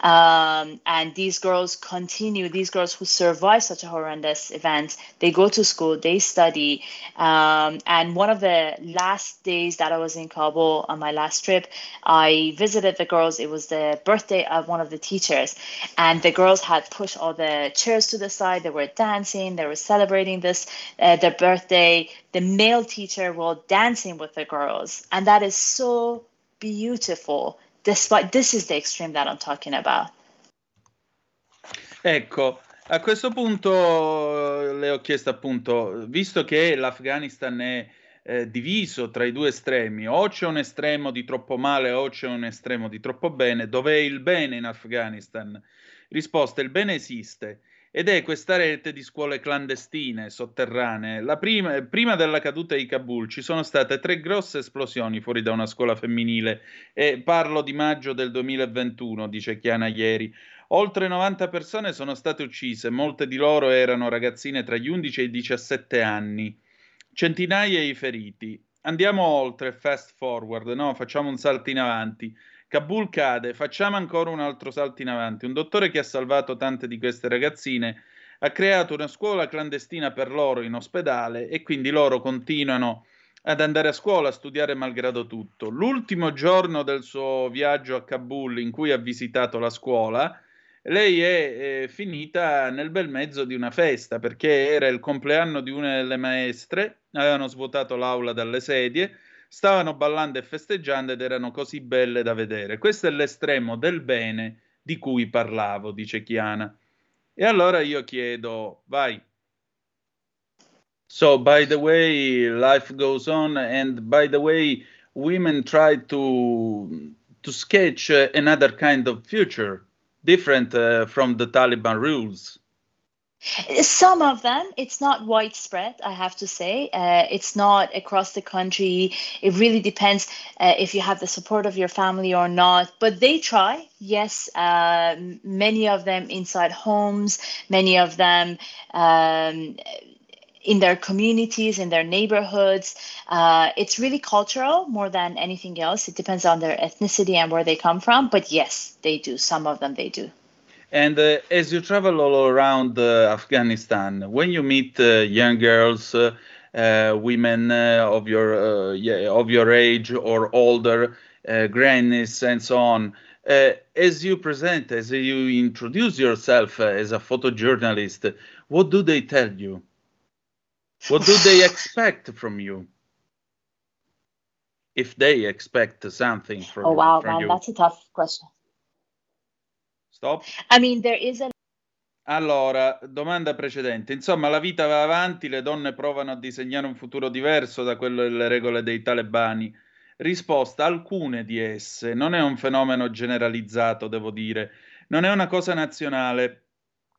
Um, and these girls continue, these girls who survive such a horrendous event, they go to school, they study. Um, and one of the last days that I was in Kabul on my last trip, I visited the girls. It was the birthday of one of the teachers. And the girls had pushed all the chairs to the side. They were dancing, they were celebrating this, uh, their birthday. The male teacher will dance dancing with the girls. And that is so beautiful. Despite this is the extreme that I'm talking about. Ecco, a questo punto le ho chiesto appunto, visto che l'Afghanistan è eh, diviso tra i due estremi, o c'è un estremo di troppo male o c'è un estremo di troppo bene, dov'è il bene in Afghanistan? Risposta, il bene esiste ed è questa rete di scuole clandestine, sotterranee. Prima, prima, della caduta di Kabul ci sono state tre grosse esplosioni fuori da una scuola femminile e parlo di maggio del 2021, dice Chiana ieri. Oltre 90 persone sono state uccise, molte di loro erano ragazzine tra gli 11 e i 17 anni, centinaia i feriti. Andiamo oltre, fast forward, no? facciamo un salto in avanti. Kabul cade, facciamo ancora un altro salto in avanti. Un dottore che ha salvato tante di queste ragazzine ha creato una scuola clandestina per loro in ospedale e quindi loro continuano ad andare a scuola, a studiare malgrado tutto. L'ultimo giorno del suo viaggio a Kabul in cui ha visitato la scuola, lei è, è finita nel bel mezzo di una festa perché era il compleanno di una delle maestre, avevano svuotato l'aula dalle sedie stavano ballando e festeggiando ed erano così belle da vedere. Questo è l'estremo del bene di cui parlavo, dice Chiana. E allora io chiedo, vai. So, by the way, life goes on, and by the way, women try to to sketch another kind of future, different uh, from the Taliban rules? Some of them, it's not widespread, I have to say. Uh, it's not across the country. It really depends uh, if you have the support of your family or not. But they try, yes. Uh, many of them inside homes, many of them um, in their communities, in their neighborhoods. Uh, it's really cultural more than anything else. It depends on their ethnicity and where they come from. But yes, they do. Some of them they do. And uh, as you travel all around uh, Afghanistan, when you meet uh, young girls, uh, uh, women of your yeah, of your age or older, grannies and so on, as you present, as you introduce yourself as a photojournalist, what do they tell you? What do they [LAUGHS] expect from you? If they expect something from, you. oh wow, from man, you. that's a tough question. Stop. I mean, there is a allora, domanda precedente. Insomma, la vita va avanti, le donne provano a disegnare un futuro diverso da quello delle regole dei talebani. Risposta, alcune di esse. Non è un fenomeno generalizzato, devo dire. Non è una cosa nazionale.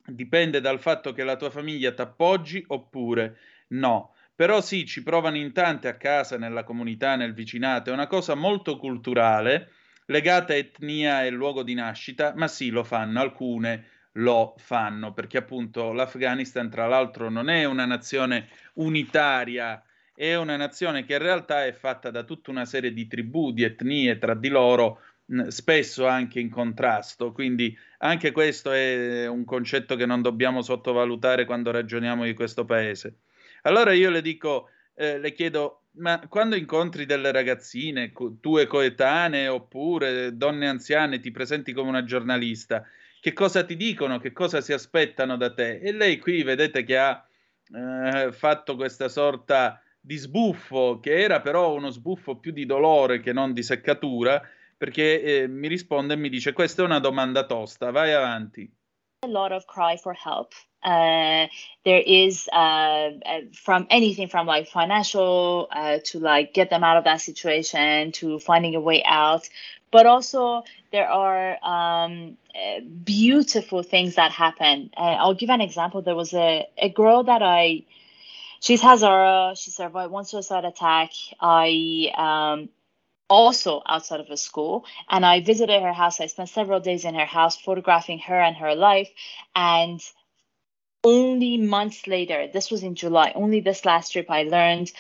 Dipende dal fatto che la tua famiglia t'appoggi oppure no. Però sì, ci provano in tante a casa, nella comunità, nel vicinato. È una cosa molto culturale legata a etnia e luogo di nascita, ma sì, lo fanno, alcune lo fanno, perché appunto l'Afghanistan, tra l'altro, non è una nazione unitaria, è una nazione che in realtà è fatta da tutta una serie di tribù, di etnie tra di loro, spesso anche in contrasto, quindi anche questo è un concetto che non dobbiamo sottovalutare quando ragioniamo di questo paese. Allora io le dico, eh, le chiedo, ma quando incontri delle ragazzine, tue coetanee oppure donne anziane, ti presenti come una giornalista, che cosa ti dicono, che cosa si aspettano da te? E lei qui vedete che ha eh, fatto questa sorta di sbuffo, che era però uno sbuffo più di dolore che non di seccatura, perché eh, mi risponde e mi dice questa è una domanda tosta, vai avanti. A lot of cry for help. Uh, there is uh, uh, from anything from like financial uh, to like get them out of that situation to finding a way out. But also there are um, uh, beautiful things that happen. Uh, i'll give an example. There was a, a girl that i she's hazara. She survived one suicide attack i um, also outside of a school and i visited her house i spent several days in her house photographing her and her life and only months later, this was in July, only this last trip, I learned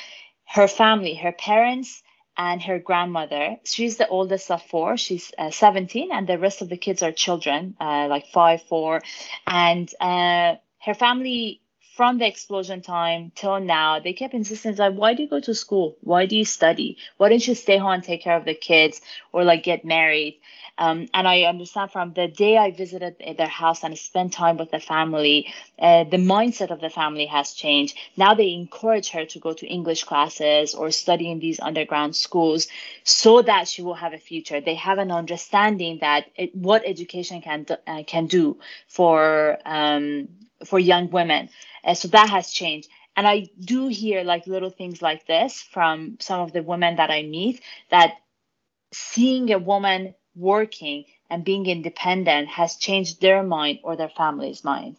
her family, her parents, and her grandmother. She's the oldest of four. She's uh, 17, and the rest of the kids are children, uh, like five, four. And uh, her family, from the explosion time till now, they kept insisting, like, why do you go to school? Why do you study? Why don't you stay home and take care of the kids or like get married? Um, and I understand from the day I visited their house and spent time with the family, uh, the mindset of the family has changed. Now they encourage her to go to English classes or study in these underground schools so that she will have a future. They have an understanding that it, what education can uh, can do for um, for young women. Uh, so that has changed and i do hear like little things like this from some of the women that i meet that seeing a woman working and being independent has changed their mind or their family's mind?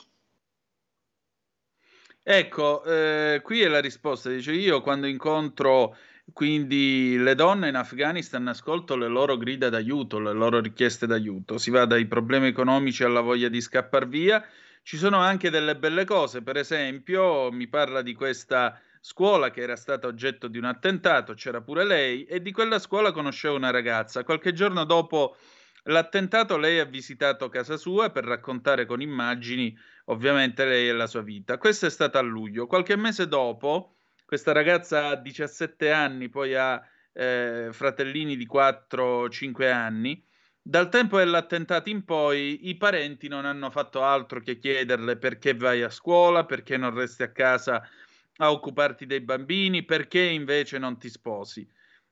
Ecco, eh, qui è la risposta. Dice io quando incontro quindi le donne in Afghanistan ascolto le loro grida d'aiuto, le loro richieste d'aiuto. Si va dai problemi economici alla voglia di scappare via. Ci sono anche delle belle cose, per esempio mi parla di questa scuola che era stata oggetto di un attentato, c'era pure lei, e di quella scuola conosceva una ragazza. Qualche giorno dopo l'attentato lei ha visitato casa sua per raccontare con immagini ovviamente lei e la sua vita. Questo è stato a luglio. Qualche mese dopo, questa ragazza ha 17 anni, poi ha eh, fratellini di 4-5 anni. Dal tempo dell'attentato in poi i parenti non hanno fatto altro che chiederle perché vai a scuola, perché non resti a casa a occuparti dei bambini, perché invece non ti sposi?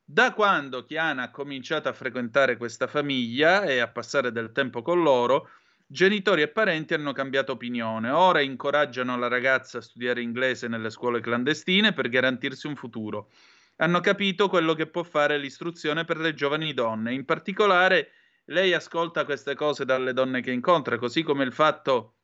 Da quando Chiana ha cominciato a frequentare questa famiglia e a passare del tempo con loro, genitori e parenti hanno cambiato opinione. Ora incoraggiano la ragazza a studiare inglese nelle scuole clandestine per garantirsi un futuro. hanno capito quello che può fare l'istruzione per le giovani donne. In particolare, lei ascolta queste cose dalle donne che incontra, così come il fatto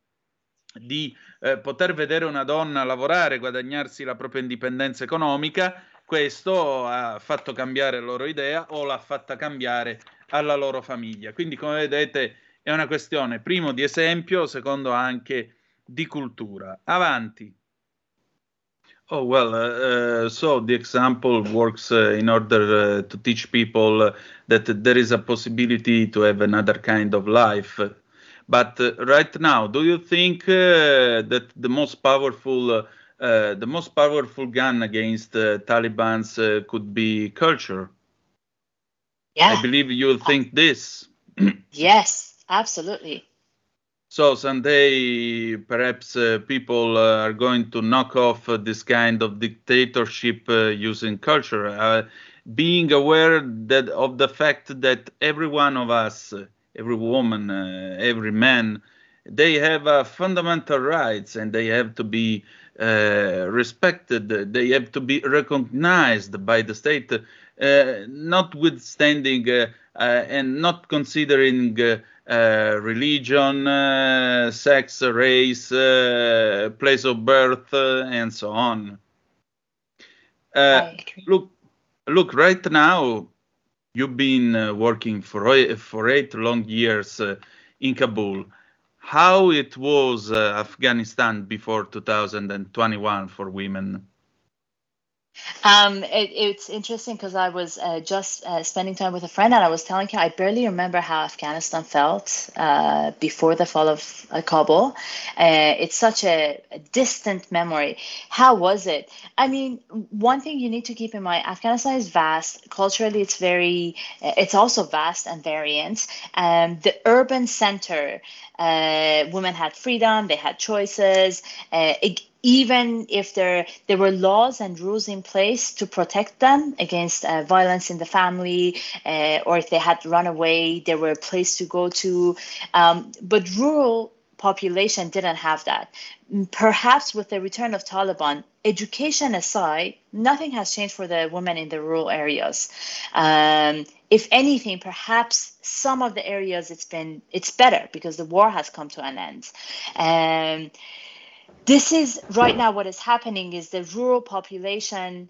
di eh, poter vedere una donna lavorare, guadagnarsi la propria indipendenza economica, questo ha fatto cambiare la loro idea o l'ha fatta cambiare alla loro famiglia. Quindi, come vedete, è una questione, primo, di esempio, secondo anche di cultura. Avanti. Oh, well, uh, so the example works uh, in order uh, to teach people that there is a possibility to have another kind of life. But uh, right now, do you think uh, that the most powerful, the most powerful gun against Taliban's could be culture? Yeah. I believe you think this. [CLEARS THROAT] yes, absolutely. So someday, perhaps uh, people uh, are going to knock off uh, this kind of dictatorship uh, using culture, uh, being aware that of the fact that every one of us, every woman, uh, every man, they have fundamental rights and they have to be respected. They have to be recognized by the state, notwithstanding and not considering. Uh, religion, uh, sex, race, uh, place of birth, and so on. look, look. Right now, you've been uh, working for for eight long years uh, in Kabul. How it was uh, Afghanistan before 2021 for women? Um, it, it's interesting because I was uh, just uh, spending time with a friend, and I was telling her I barely remember how Afghanistan felt uh, before the fall of uh, Kabul. Uh, it's such a, a, distant memory. How was it? I mean, one thing you need to keep in mind: Afghanistan is vast. Culturally, it's very. Uh, it's also vast and variant. Um, the urban center. women had freedom. They had choices. It, even if there there were laws and rules in place to protect them against uh, violence in the family, uh, or if they had run away, there were a place to go to. Um, but rural population didn't have that. Perhaps with the return of Taliban, education aside, nothing has changed for the women in the rural areas. Um, if anything, perhaps some of the areas it's been it's better because the war has come to an end. Um, this is right now what is happening is the rural population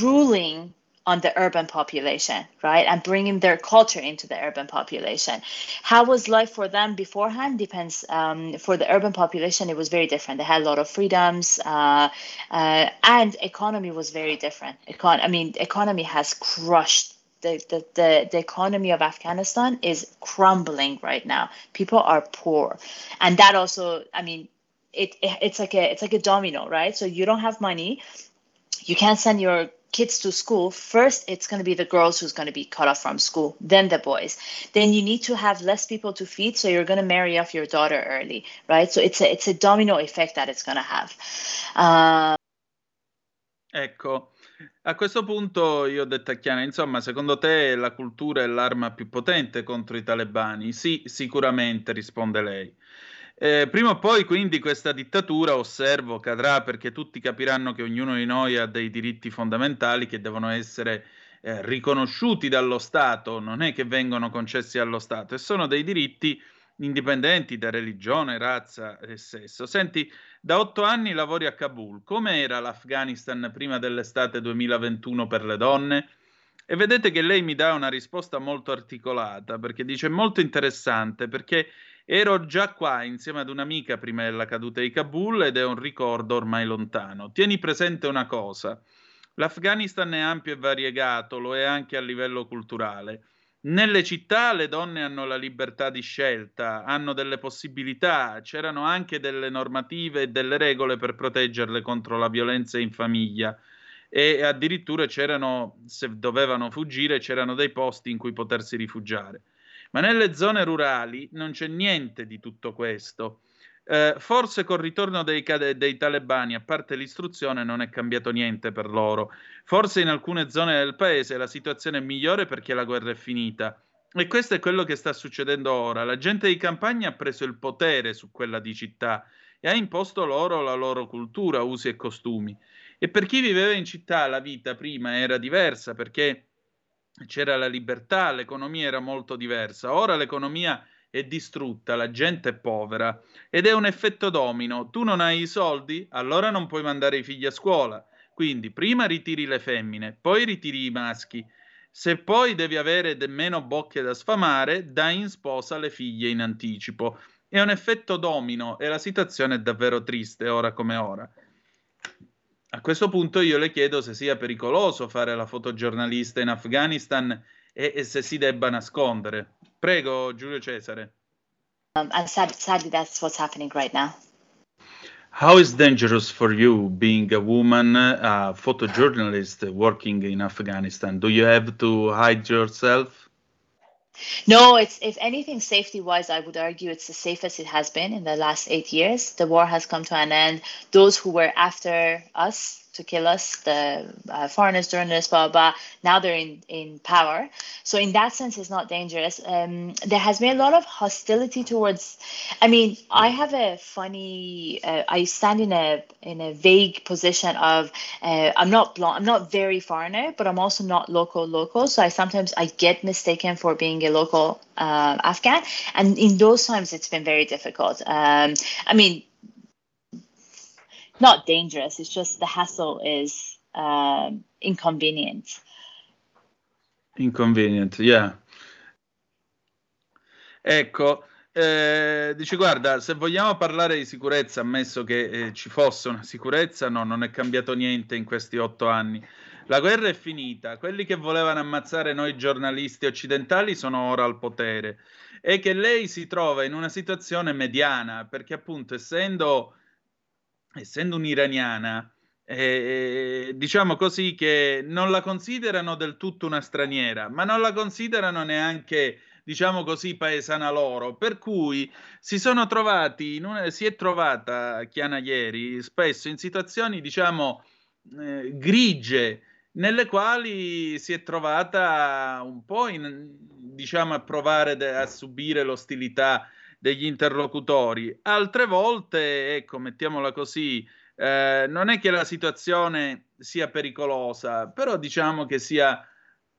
ruling on the urban population, right? And bringing their culture into the urban population. How was life for them beforehand? Depends. Um, for the urban population, it was very different. They had a lot of freedoms, uh, uh, and economy was very different. Econ- I mean, economy has crushed. The, the, the, the economy of Afghanistan is crumbling right now. People are poor. And that also, I mean, it, it it's like a it's like a domino, right? So you don't have money, you can't send your kids to school. First it's going to be the girls who's going to be cut off from school then the boys. Then you need to have less people to feed so you're going to marry off your daughter early right? So it's a it's a domino effect that it's going to have. Uh... ecco a questo punto io ho detto a Chiana insomma secondo te la cultura è l'arma più potente contro i talebani? Sì sicuramente risponde lei Eh, prima o poi quindi questa dittatura, osservo, cadrà perché tutti capiranno che ognuno di noi ha dei diritti fondamentali che devono essere eh, riconosciuti dallo Stato, non è che vengono concessi allo Stato, e sono dei diritti indipendenti da religione, razza e sesso. Senti, da otto anni lavori a Kabul, com'era l'Afghanistan prima dell'estate 2021 per le donne? E vedete che lei mi dà una risposta molto articolata, perché dice molto interessante, perché Ero già qua insieme ad un'amica prima della caduta di Kabul ed è un ricordo ormai lontano. Tieni presente una cosa. L'Afghanistan è ampio e variegato, lo è anche a livello culturale. Nelle città le donne hanno la libertà di scelta, hanno delle possibilità, c'erano anche delle normative e delle regole per proteggerle contro la violenza in famiglia e addirittura c'erano, se dovevano fuggire, c'erano dei posti in cui potersi rifugiare. Ma nelle zone rurali non c'è niente di tutto questo. Eh, forse col ritorno dei, dei, talebani, a parte l'istruzione, non è cambiato niente per loro. Forse in alcune zone del paese la situazione è migliore perché la guerra è finita. E questo è quello che sta succedendo ora. La gente di campagna ha preso il potere su quella di città e ha imposto loro la loro cultura, usi e costumi. E per chi viveva in città la vita prima era diversa perché c'era la libertà, l'economia era molto diversa. Ora l'economia è distrutta, la gente è povera ed è un effetto domino. Tu non hai i soldi, allora non puoi mandare i figli a scuola. Quindi prima ritiri le femmine, poi ritiri i maschi. Se poi devi avere meno bocche da sfamare, dai in sposa le figlie in anticipo. È un effetto domino e la situazione è davvero triste ora come ora. A questo punto io le chiedo se sia pericoloso fare la fotogiornalista in Afghanistan e, e se si debba nascondere. Prego, Giulio Cesare. Um, sad, sadly, that's what's happening right now. How is dangerous for you being a woman, a photojournalist working in Afghanistan? Do you have to hide yourself? No, it's if anything safety wise, I would argue it's the safest it has been in the last eight years. The war has come to an end. Those who were after us to kill us, the uh, foreigners, journalists, blah, blah, blah, now they're in, in power. So in that sense, it's not dangerous. Um, there has been a lot of hostility towards, I mean, I have a funny, uh, I stand in a, in a vague position of, uh, I'm not blonde, I'm not very foreigner, but I'm also not local local. So I sometimes, I get mistaken for being a local uh, Afghan. And in those times, it's been very difficult. Um, I mean, not dangerous. It's just the hassle is uh, inconvenient. Inconvenient, yeah. Ecco, eh, dice guarda, se vogliamo parlare di sicurezza, ammesso che eh, ci fosse una sicurezza, no, non è cambiato niente in questi otto anni. La guerra è finita, quelli che volevano ammazzare noi giornalisti occidentali sono ora al potere e che lei si trova in una situazione mediana, perché appunto essendo essendo un'iraniana, eh, diciamo così che non la considerano del tutto una straniera, ma non la considerano neanche, diciamo così, paesana loro, per cui si sono trovati, una, si è trovata Chiana ieri spesso in situazioni, diciamo, eh, grigie, nelle quali si è trovata un po' in, diciamo, a provare de, a subire l'ostilità degli interlocutori. Altre volte, ecco, mettiamola così, eh, non è che la situazione sia pericolosa, però diciamo che sia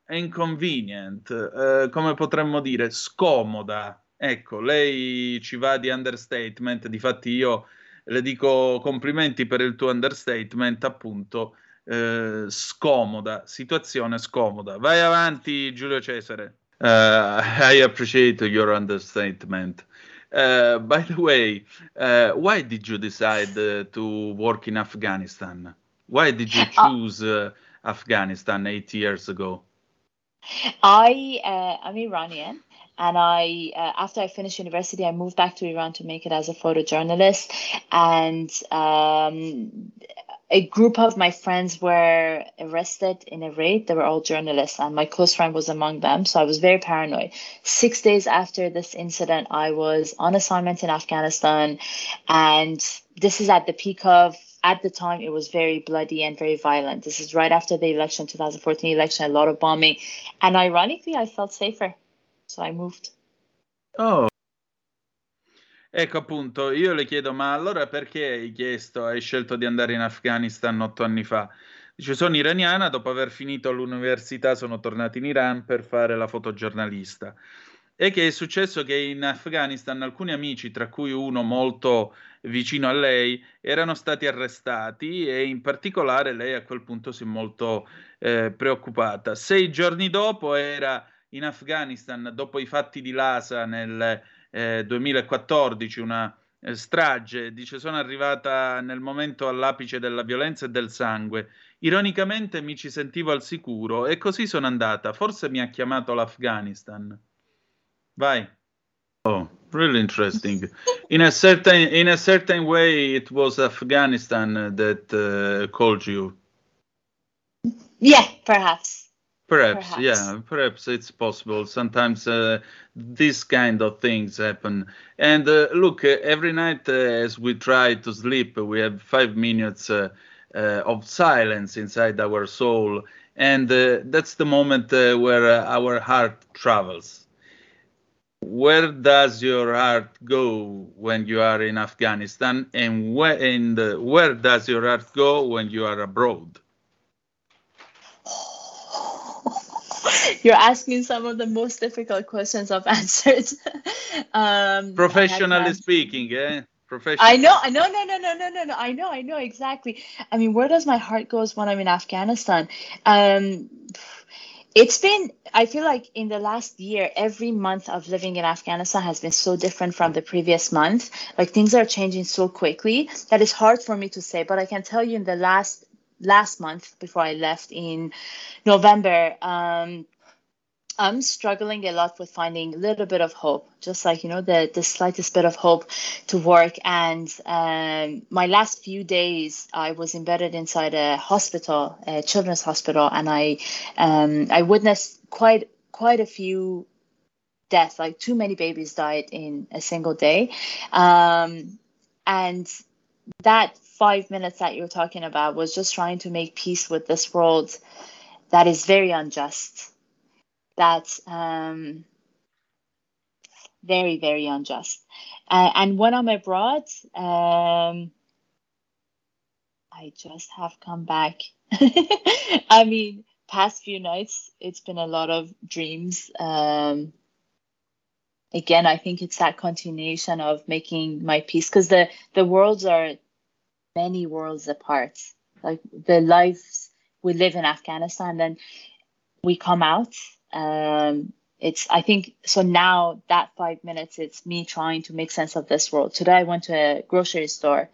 inconvenient, eh, come potremmo dire, scomoda. Ecco, lei ci va di understatement, difatti io le dico complimenti per il tuo understatement, appunto, eh, scomoda, situazione scomoda. Vai avanti Giulio Cesare. Uh, I appreciate your understatement. Uh, by the way, uh, why did you decide uh, to work in Afghanistan? Why did you uh, choose uh, Afghanistan eight years ago? I I'm Iranian, and I after I finished university, I moved back to Iran to make it as a photojournalist, and um, a group of my friends were arrested in a raid. They were all journalists, and my close friend was among them. So I was very paranoid. Six days after this incident, I was on assignment in Afghanistan, and this is at the peak of. At the time, it was very bloody and very violent. This is right after the election, 2014 election, a lot of bombing, and ironically, I felt safer, so I moved. Oh. Ecco appunto, io le chiedo, ma allora perché hai chiesto, hai scelto di andare in Afghanistan otto anni fa? Dice, sono iraniana, dopo aver finito l'università sono tornata in Iran per fare la fotogiornalista. E che è successo che in Afghanistan alcuni amici, tra cui uno molto vicino a lei, erano stati arrestati e in particolare lei a quel punto si è molto eh, preoccupata. Sei giorni dopo era in Afghanistan, dopo i fatti di Lhasa nel 2014 eh, una eh, strage, dice sono arrivata nel momento all'apice della violenza e del sangue. Ironicamente mi ci sentivo al sicuro e così sono andata. Forse mi ha chiamato l'Afghanistan. Vai. Oh, really interesting. In a certain in a certain way it was Afghanistan that uh, called you. Yeah, perhaps. Perhaps, perhaps, yeah, perhaps it's possible. Sometimes uh, these kind of things happen. And uh, look, uh, every night uh, as we try to sleep, we have five minutes uh, uh, of silence inside our soul, and that's the moment where our heart travels. where does your heart go when you are in Afghanistan, and where and where does your heart go when you are abroad? [LAUGHS] You're asking some of the most difficult questions I've [LAUGHS] answered. um, Professionally speaking, yeah. Professional. I know, I know, no, no, no, no, no, no. I know, I know exactly. I mean, where does my heart goes when I'm in Afghanistan? Um, it's been i feel like in the last year every month of living in afghanistan has been so different from the previous month like things are changing so quickly that it's hard for me to say but i can tell you in the last last month before i left in november um, I'm struggling a lot with finding a little bit of hope, just like you know the the slightest bit of hope to work. And um, my last few days, I was embedded inside a hospital, a children's hospital, and I um, I witnessed quite quite a few deaths. Like too many babies died in a single day, um, and that five minutes that you're talking about was just trying to make peace with this world that is very unjust that um, very very unjust. Uh, and when I'm abroad, um, I just have come back. [LAUGHS] I mean, past few nights, it's been a lot of dreams. Um, again, I think it's that continuation of making my peace because the the worlds are many worlds apart. Like the lives we live in Afghanistan, then we come out um, it's i think so now that five minutes it's me trying to make sense of this world today i went to a grocery store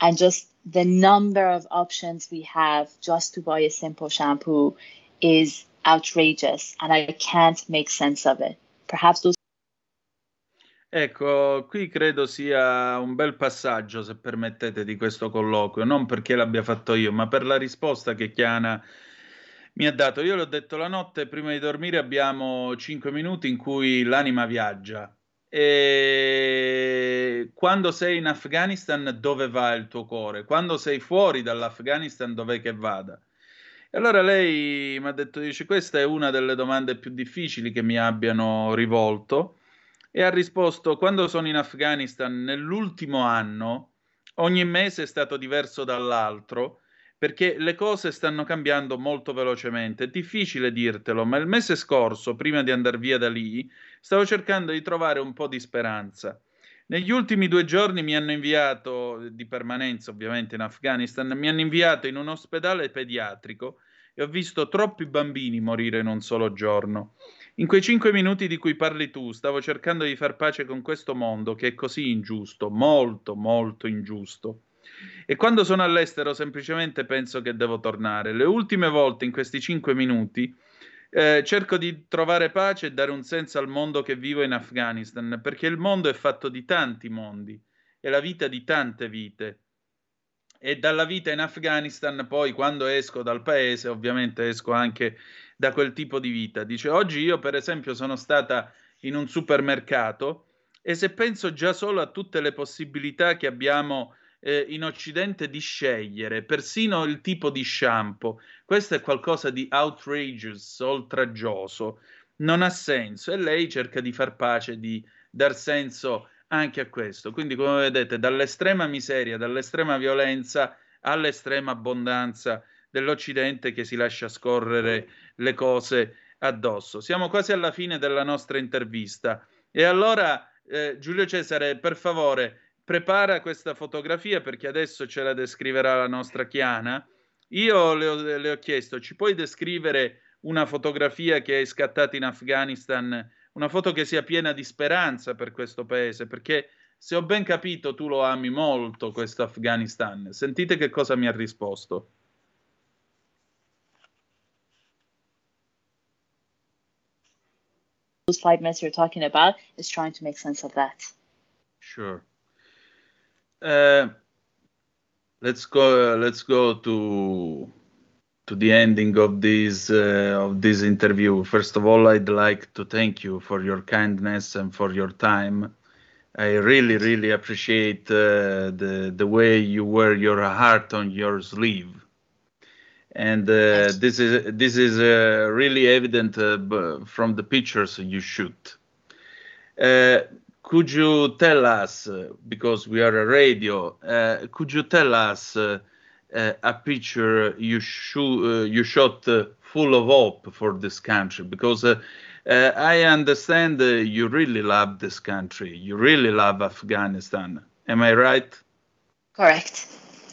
and just the number of options we have just to buy a simple shampoo is outrageous and i can't make sense of it perhaps those Ecco, qui credo sia un bel passaggio, se permettete, di questo colloquio, non perché l'abbia fatto io, ma per la risposta che Chiana mi ha dato. Io le ho detto la notte prima di dormire abbiamo 5 minuti in cui l'anima viaggia. E quando sei in Afghanistan, dove va il tuo cuore? Quando sei fuori dall'Afghanistan, dov'è che vada? E allora lei mi ha detto: dice, questa è una delle domande più difficili che mi abbiano rivolto. E ha risposto: quando sono in Afghanistan nell'ultimo anno, ogni mese è stato diverso dall'altro perché le cose stanno cambiando molto velocemente. È difficile dirtelo, ma il mese scorso, prima di andare via da lì, stavo cercando di trovare un po' di speranza. Negli ultimi due giorni mi hanno inviato, di permanenza ovviamente in Afghanistan, mi hanno inviato in un ospedale pediatrico e ho visto troppi bambini morire in un solo giorno. In quei cinque minuti di cui parli tu, stavo cercando di far pace con questo mondo che è così ingiusto, molto, molto ingiusto. E quando sono all'estero semplicemente penso che devo tornare. Le ultime volte in questi cinque minuti eh, cerco di trovare pace e dare un senso al mondo che vivo in Afghanistan, perché il mondo è fatto di tanti mondi, è la vita di tante vite. E dalla vita in Afghanistan, poi quando esco dal paese, ovviamente esco anche da quel tipo di vita. Dice, oggi io per esempio sono stata in un supermercato e se penso già solo a tutte le possibilità che abbiamo eh, in Occidente di scegliere persino il tipo di shampoo. Questo è qualcosa di outrageous, oltraggioso. Non ha senso e lei cerca di far pace, di dar senso anche a questo. Quindi, come vedete, dall'estrema miseria, dall'estrema violenza all'estrema abbondanza dell'Occidente che si lascia scorrere le cose addosso. Siamo quasi alla fine della nostra intervista. E allora, eh, Giulio Cesare, per favore, prepara questa fotografia perché adesso ce la descriverà la nostra Chiana. Io le ho, le ho chiesto, ci puoi descrivere una fotografia che hai scattato in Afghanistan, una foto che sia piena di speranza per questo paese, perché se ho ben capito tu lo ami molto questo Afghanistan. Sentite che cosa mi ha risposto. Five minutes you're talking about is trying to make sense of that. Sure. Uh, let's go. Uh, let's go to to the ending of this uh, of this interview. First of all, I'd like to thank you for your kindness and for your time. I really, really appreciate uh, the the way you wear your heart on your sleeve, and uh, this is this is uh, really evident from the pictures you shoot. Uh, could you tell us, because we are a radio, uh, could you tell us uh, uh, a picture you, sho- you shot full of hope for this country? Because I understand you really love this country, you really love Afghanistan. Am I right? Correct,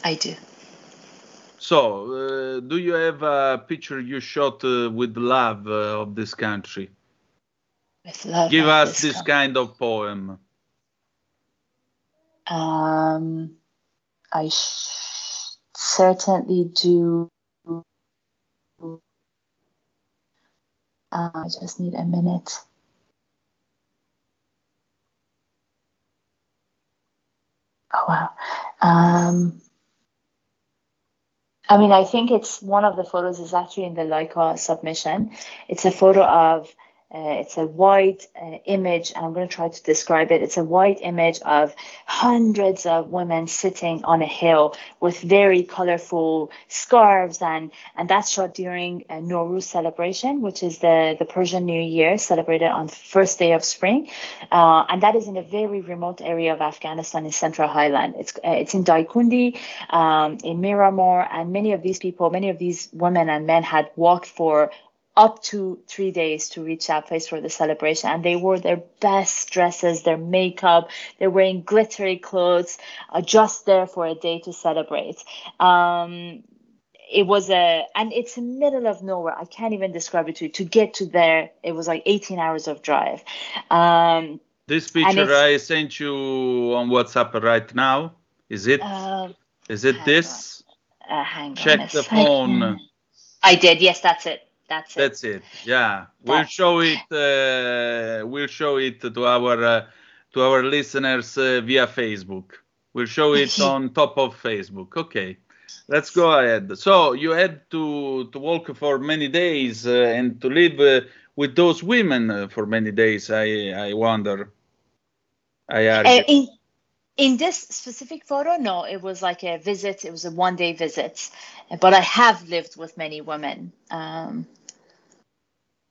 I do. So, do you have a picture you shot with love of this country? Give us this kind of poem. Um, I sh- certainly do. Uh, I just need a minute. Oh wow. Um, I mean, I think it's one of the photos is actually in the Leica submission. It's a photo of uh, it's a white uh, image, and I'm going to try to describe it. It's a white image of hundreds of women sitting on a hill with very colorful scarves, and and that's shot during a Nowruz celebration, which is the the Persian New Year celebrated on first day of spring, uh, and that is in a very remote area of Afghanistan in Central Highland. It's uh, it's in Daikundi, um, in Miramar, and many of these people, many of these women and men had walked for up to three days to reach that place for the celebration. And they wore their best dresses, their makeup, they're wearing glittery clothes, uh, just there for a day to celebrate. Um, it was a, and it's in the middle of nowhere. I can't even describe it to you. To get to there, it was like 18 hours of drive. Um, this picture I sent you on WhatsApp right now. Is it? Uh, is it this? Uh, hang Check on the phone. I did. Yes, that's it. That's it. That's it. Yeah, we'll show it. Uh, we'll show it to our uh, to our listeners uh, via Facebook. We'll show it [LAUGHS] on top of Facebook. Okay, let's go ahead. So you had to to walk for many days uh, and to live uh, with those women uh, for many days. I I wonder. I argue. in, in this specific photo, no, it was like a visit. It was a one day visit, but I have lived with many women. Um,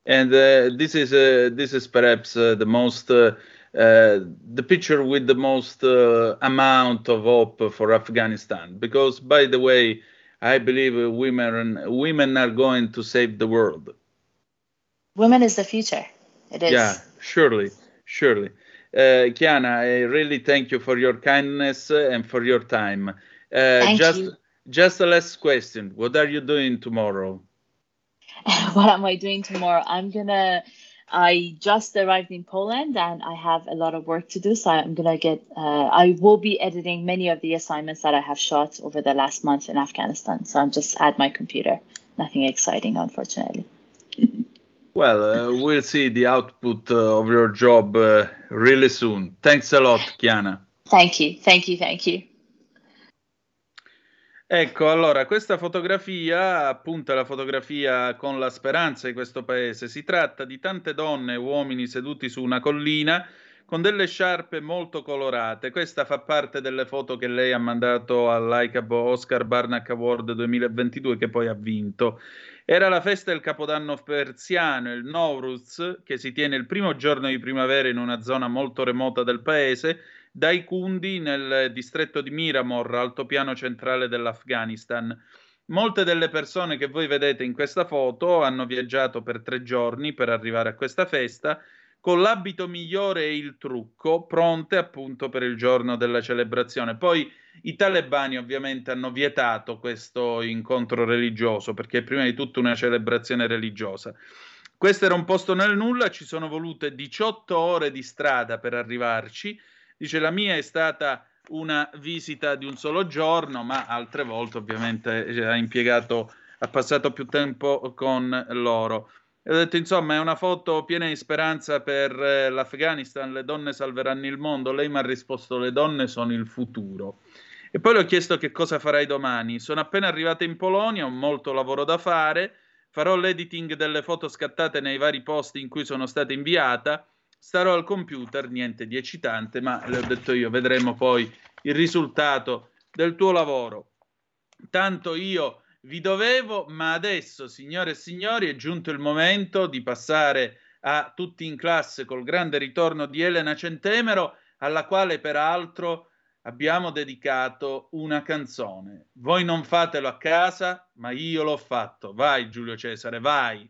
and uh, this is uh, this is perhaps uh, the most the picture with the most amount of hope for Afghanistan. Because, by the way, I believe women women are going to save the world. Women is the future. It is. Yeah, surely, surely. Uh, Kiana, I really thank you for your kindness and for your time. Uh, thank just, you. just a last question. What are you doing tomorrow? [LAUGHS] what am I doing tomorrow? I'm gonna. I just arrived in Poland and I have a lot of work to do. So I'm gonna get. Uh, I will be editing many of the assignments that I have shot over the last month in Afghanistan. So I'm just at my computer. Nothing exciting, unfortunately. [LAUGHS] Well, uh, we'll see the output uh, of your job uh, really soon. Thanks a lot, Kiana. Thank you, thank you, thank you. Ecco, allora, questa fotografia appunto è la fotografia con la speranza di questo paese. Si tratta di tante donne e uomini seduti su una collina con delle sciarpe molto colorate. Questa fa parte delle foto che lei ha mandato all'ICAB Oscar Barnack Award 2022 che poi ha vinto. Era la festa del Capodanno persiano, il Nowruz, che si tiene il primo giorno di primavera in una zona molto remota del paese, dai Kundi nel distretto di Miramor, altopiano centrale dell'Afghanistan. Molte delle persone che voi vedete in questa foto hanno viaggiato per tre giorni per arrivare a questa festa con l'abito migliore e il trucco, pronte appunto per il giorno della celebrazione. Poi i talebani ovviamente hanno vietato questo incontro religioso perché è prima di tutto una celebrazione religiosa. Questo era un posto nel nulla, ci sono volute 18 ore di strada per arrivarci. Dice la mia è stata una visita di un solo giorno, ma altre volte ovviamente ha impiegato, ha passato più tempo con loro. E ho detto, insomma, è una foto piena di speranza per eh, l'Afghanistan, le donne salveranno il mondo. Lei mi ha risposto, le donne sono il futuro. E poi le ho chiesto che cosa farai domani. Sono appena arrivata in Polonia, ho molto lavoro da fare, farò l'editing delle foto scattate nei vari posti in cui sono stata inviata, starò al computer, niente di eccitante, ma le ho detto io, vedremo poi il risultato del tuo lavoro. Tanto io vi dovevo, ma adesso, signore e signori, è giunto il momento di passare a tutti in classe col grande ritorno di Elena Centemero, alla quale peraltro abbiamo dedicato una canzone. Voi non fatelo a casa, ma io l'ho fatto. Vai Giulio Cesare, vai.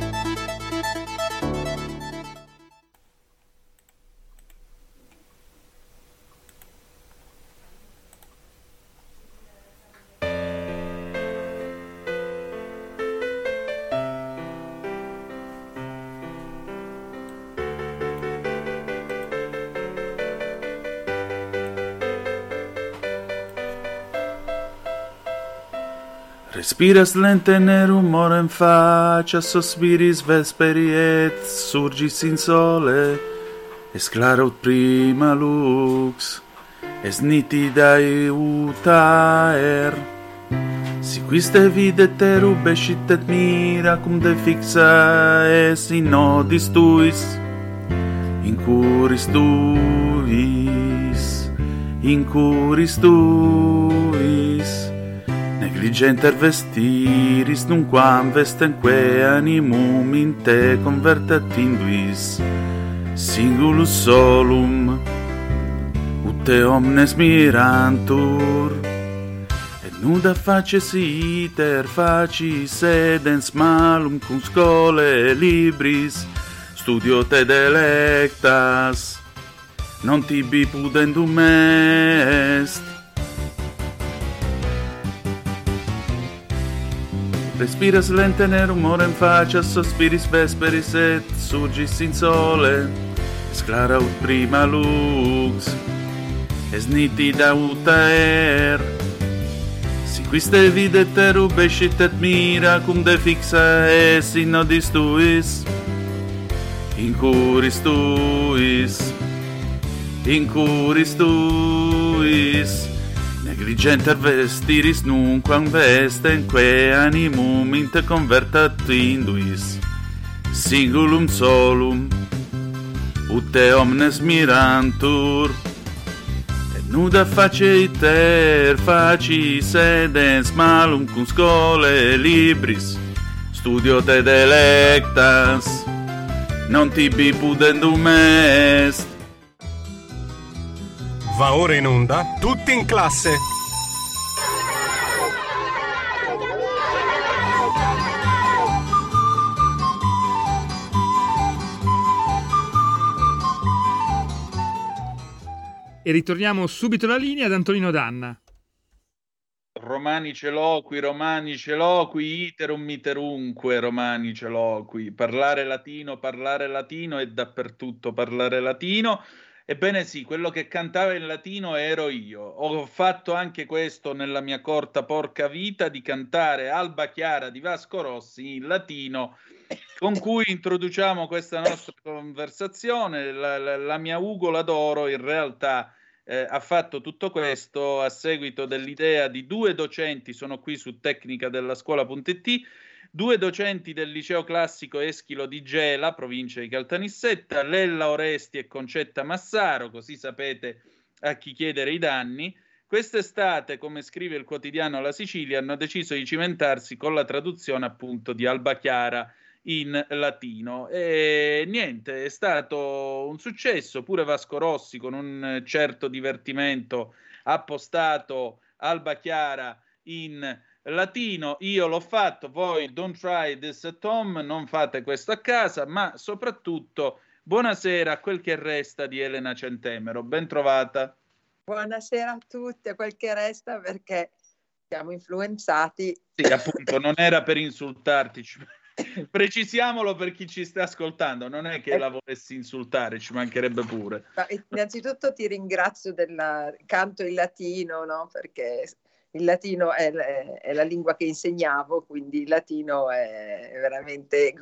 Spiras lente ne rumore in faccia, sospiris vesperi et surgis in sole, es claraut prima lux, es nitida iutaer. Si quiste videt erub escit et mira, cum de fixa es in odis tuis, in curis tuis, in curis tuis. Diligenter vestiris nunquam vestenque animum in te convertat induis singulus solum ut te omnes mirantur. Et nuda facies iter facis edens malum cum scole libris studio te delectas. Non tibi pudendum est Respiras lente ne in faccia sospiris vesperis et surgis in sole. Es clara ut prima lux, es nitida ut aer. Si quiste vide te escit et mira, cum de fixa es in nodis tuis, in curis tuis, in curis tuis. Grigenter vestiris nunquam vestenque animum inte convertat induis, singulum solum, ut te omnes mirantur, et nuda face iter facis edens malum cum scole libris, studio te delectas, non tibi pudendum est. Va ora in onda, tutti in classe! E ritorniamo subito alla linea ad Antonino Danna. Romani celoqui, romani celoqui, iterum iterunque, romani celoqui. Parlare latino, parlare latino e dappertutto parlare latino. Ebbene sì, quello che cantava in latino ero io. Ho fatto anche questo nella mia corta porca vita di cantare Alba Chiara di Vasco Rossi in latino, con cui introduciamo questa nostra conversazione. La, la, la mia ugola d'oro in realtà eh, ha fatto tutto questo a seguito dell'idea di due docenti, sono qui su tecnica della scuola.it, due docenti del liceo classico Eschilo di Gela, provincia di Caltanissetta, Lella Oresti e Concetta Massaro, così sapete a chi chiedere i danni. Quest'estate, come scrive il quotidiano La Sicilia, hanno deciso di cimentarsi con la traduzione appunto di Alba Chiara in latino. E niente, è stato un successo. Pure Vasco Rossi, con un certo divertimento, ha postato Alba Chiara in latino, io l'ho fatto, voi don't try this at home, non fate questo a casa, ma soprattutto buonasera a quel che resta di Elena Centemero, ben trovata. Buonasera a tutti, a quel che resta perché siamo influenzati. Sì, appunto, non era per insultarti, precisiamolo per chi ci sta ascoltando, non è che la volessi insultare, ci mancherebbe pure. Ma innanzitutto ti ringrazio del canto in latino, no? perché il latino è, è, la lingua che insegnavo, quindi il latino è veramente...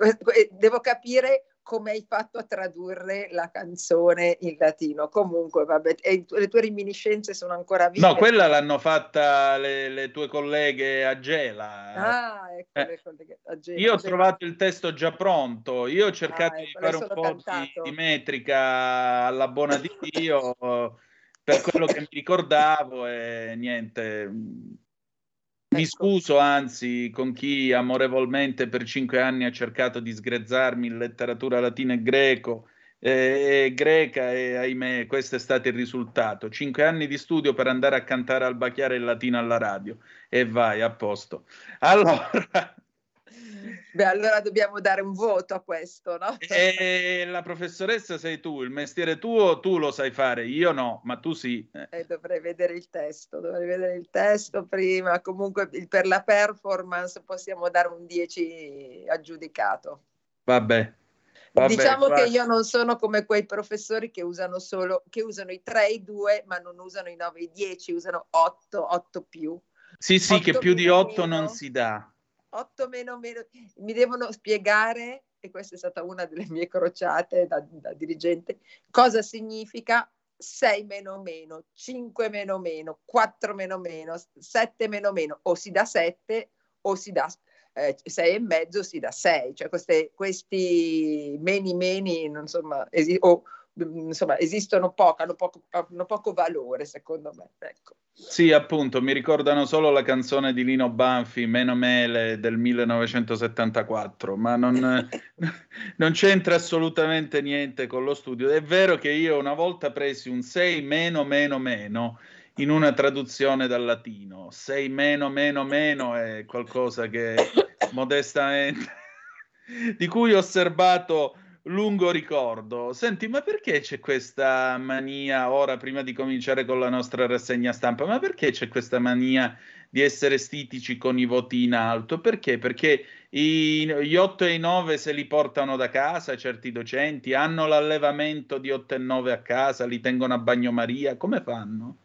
Devo capire come hai fatto a tradurre la canzone in latino. Comunque, vabbè, le tue reminiscenze sono ancora vive. No, quella l'hanno fatta le, le tue colleghe a Gela. Ah, ecco, eh. le colleghe a Gela. Io ho trovato il testo già pronto, io ho cercato ah, ecco, di fare un po' di, di, metrica alla buona di Dio per quello che mi ricordavo e niente mi ecco. scuso anzi con chi amorevolmente per cinque anni ha cercato di sgrezzarmi in letteratura latina e greco eh, e greca e ahimè questo è stato il risultato. Cinque anni di studio per andare a cantare al bacchiare il latino alla radio e vai a posto. [LAUGHS] Allora, Beh, allora dobbiamo dare un voto a questo, no? E la professoressa sei tu, il mestiere tuo tu lo sai fare, io no, ma tu sì. Eh, dovrei vedere il testo, dovrei vedere il testo prima. Comunque per la performance possiamo dare un 10 aggiudicato. Vabbè. Vabbè diciamo guarda. che io non sono come quei professori che usano solo che usano i 3 e i 2, ma non usano i 9 e i 10, usano 8, 8 più. Sì, sì, che più di 8 meno. non si dà. 8 meno meno, mi devono spiegare, e questa è stata una delle mie crociate da, da dirigente, cosa significa 6 meno meno, 5 meno meno, 4 meno meno, 7 meno meno, o si dà 7 o si dà eh, 6 e mezzo, si dà 6, cioè queste, questi meni meni, insomma, esi- o insomma, esistono poco, hanno poco, hanno poco valore secondo me. Ecco. Sì, appunto, mi ricordano solo la canzone di Lino Banfi, Meno Mele del 1974, ma non, [LAUGHS] non, c'entra assolutamente niente con lo studio. È vero che io una volta presi un 6 meno meno meno in una traduzione dal latino. 6 meno meno meno è qualcosa che modestamente di cui ho osservato lungo ricordo. Senti, ma perché c'è questa mania, ora prima di cominciare con la nostra rassegna stampa, ma perché c'è questa mania di essere stitici con i voti in alto? Perché? Perché i, gli 8 e i 9 se li portano da casa certi docenti, hanno l'allevamento di 8 e 9 a casa, li tengono a bagnomaria, come fanno?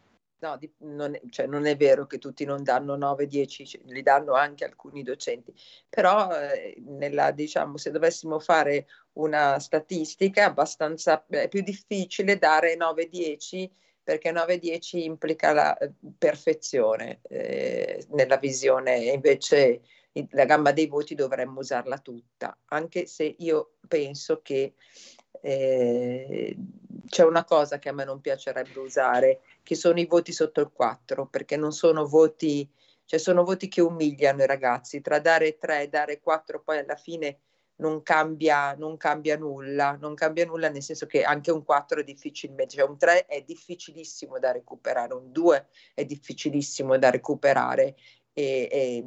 No, di, non, è, cioè, non, è, vero che tutti non danno 9-10, li danno anche alcuni docenti, però eh, nella, diciamo, se dovessimo fare una statistica abbastanza è più difficile dare 9-10 perché 9-10 implica la eh, perfezione eh, nella visione. Invece la gamma dei voti dovremmo usarla tutta, anche se io penso che eh, c'è una cosa che a me non piacerebbe usare, che sono i voti sotto il 4, perché non sono voti, cioè sono voti che umiliano i ragazzi, tra dare 3 e dare 4 poi alla fine non cambia, non cambia nulla, non cambia nulla nel senso che anche un 4 è difficilmente, cioè un 3 è difficilissimo da recuperare, un 2 è difficilissimo da recuperare. E, e,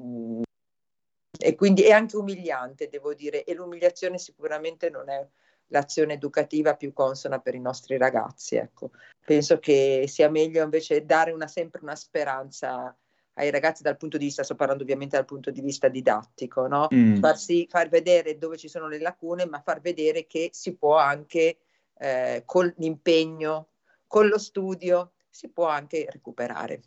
e quindi è anche umiliante, devo dire, e l'umiliazione sicuramente non è l'azione educativa più consona per i nostri ragazzi. Ecco. Penso che sia meglio invece dare una, sempre una speranza ai ragazzi dal punto di vista, sto parlando ovviamente dal punto di vista didattico, no? mm. Farsi, far vedere dove ci sono le lacune, ma far vedere che si può anche eh, con l'impegno, con lo studio, si può anche recuperare.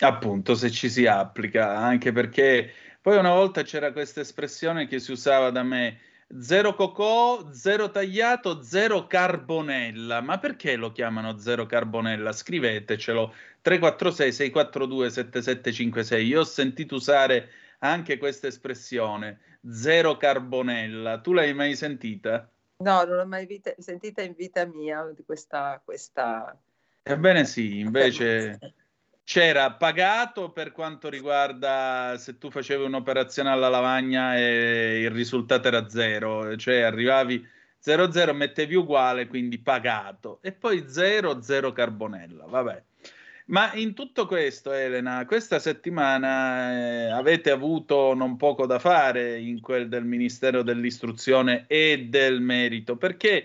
Appunto, se ci si applica, anche perché poi una volta c'era questa espressione che si usava da me, Zero cocò, zero tagliato, zero carbonella. Ma perché lo chiamano zero carbonella? Scrivetecelo 346 642 7756. Io ho sentito usare anche questa espressione, zero carbonella. Tu l'hai mai sentita? No, non l'ho mai vita- sentita in vita mia questa, questa... Ebbene sì, invece [LAUGHS] c'era pagato per quanto riguarda se tu facevi un'operazione alla lavagna e il risultato era zero, cioè arrivavi 0-0, mettevi uguale, quindi pagato, e poi 0-0 carbonella, vabbè. Ma in tutto questo, Elena, questa settimana eh, avete avuto non poco da fare in quel del Ministero dell'Istruzione e del Merito, perché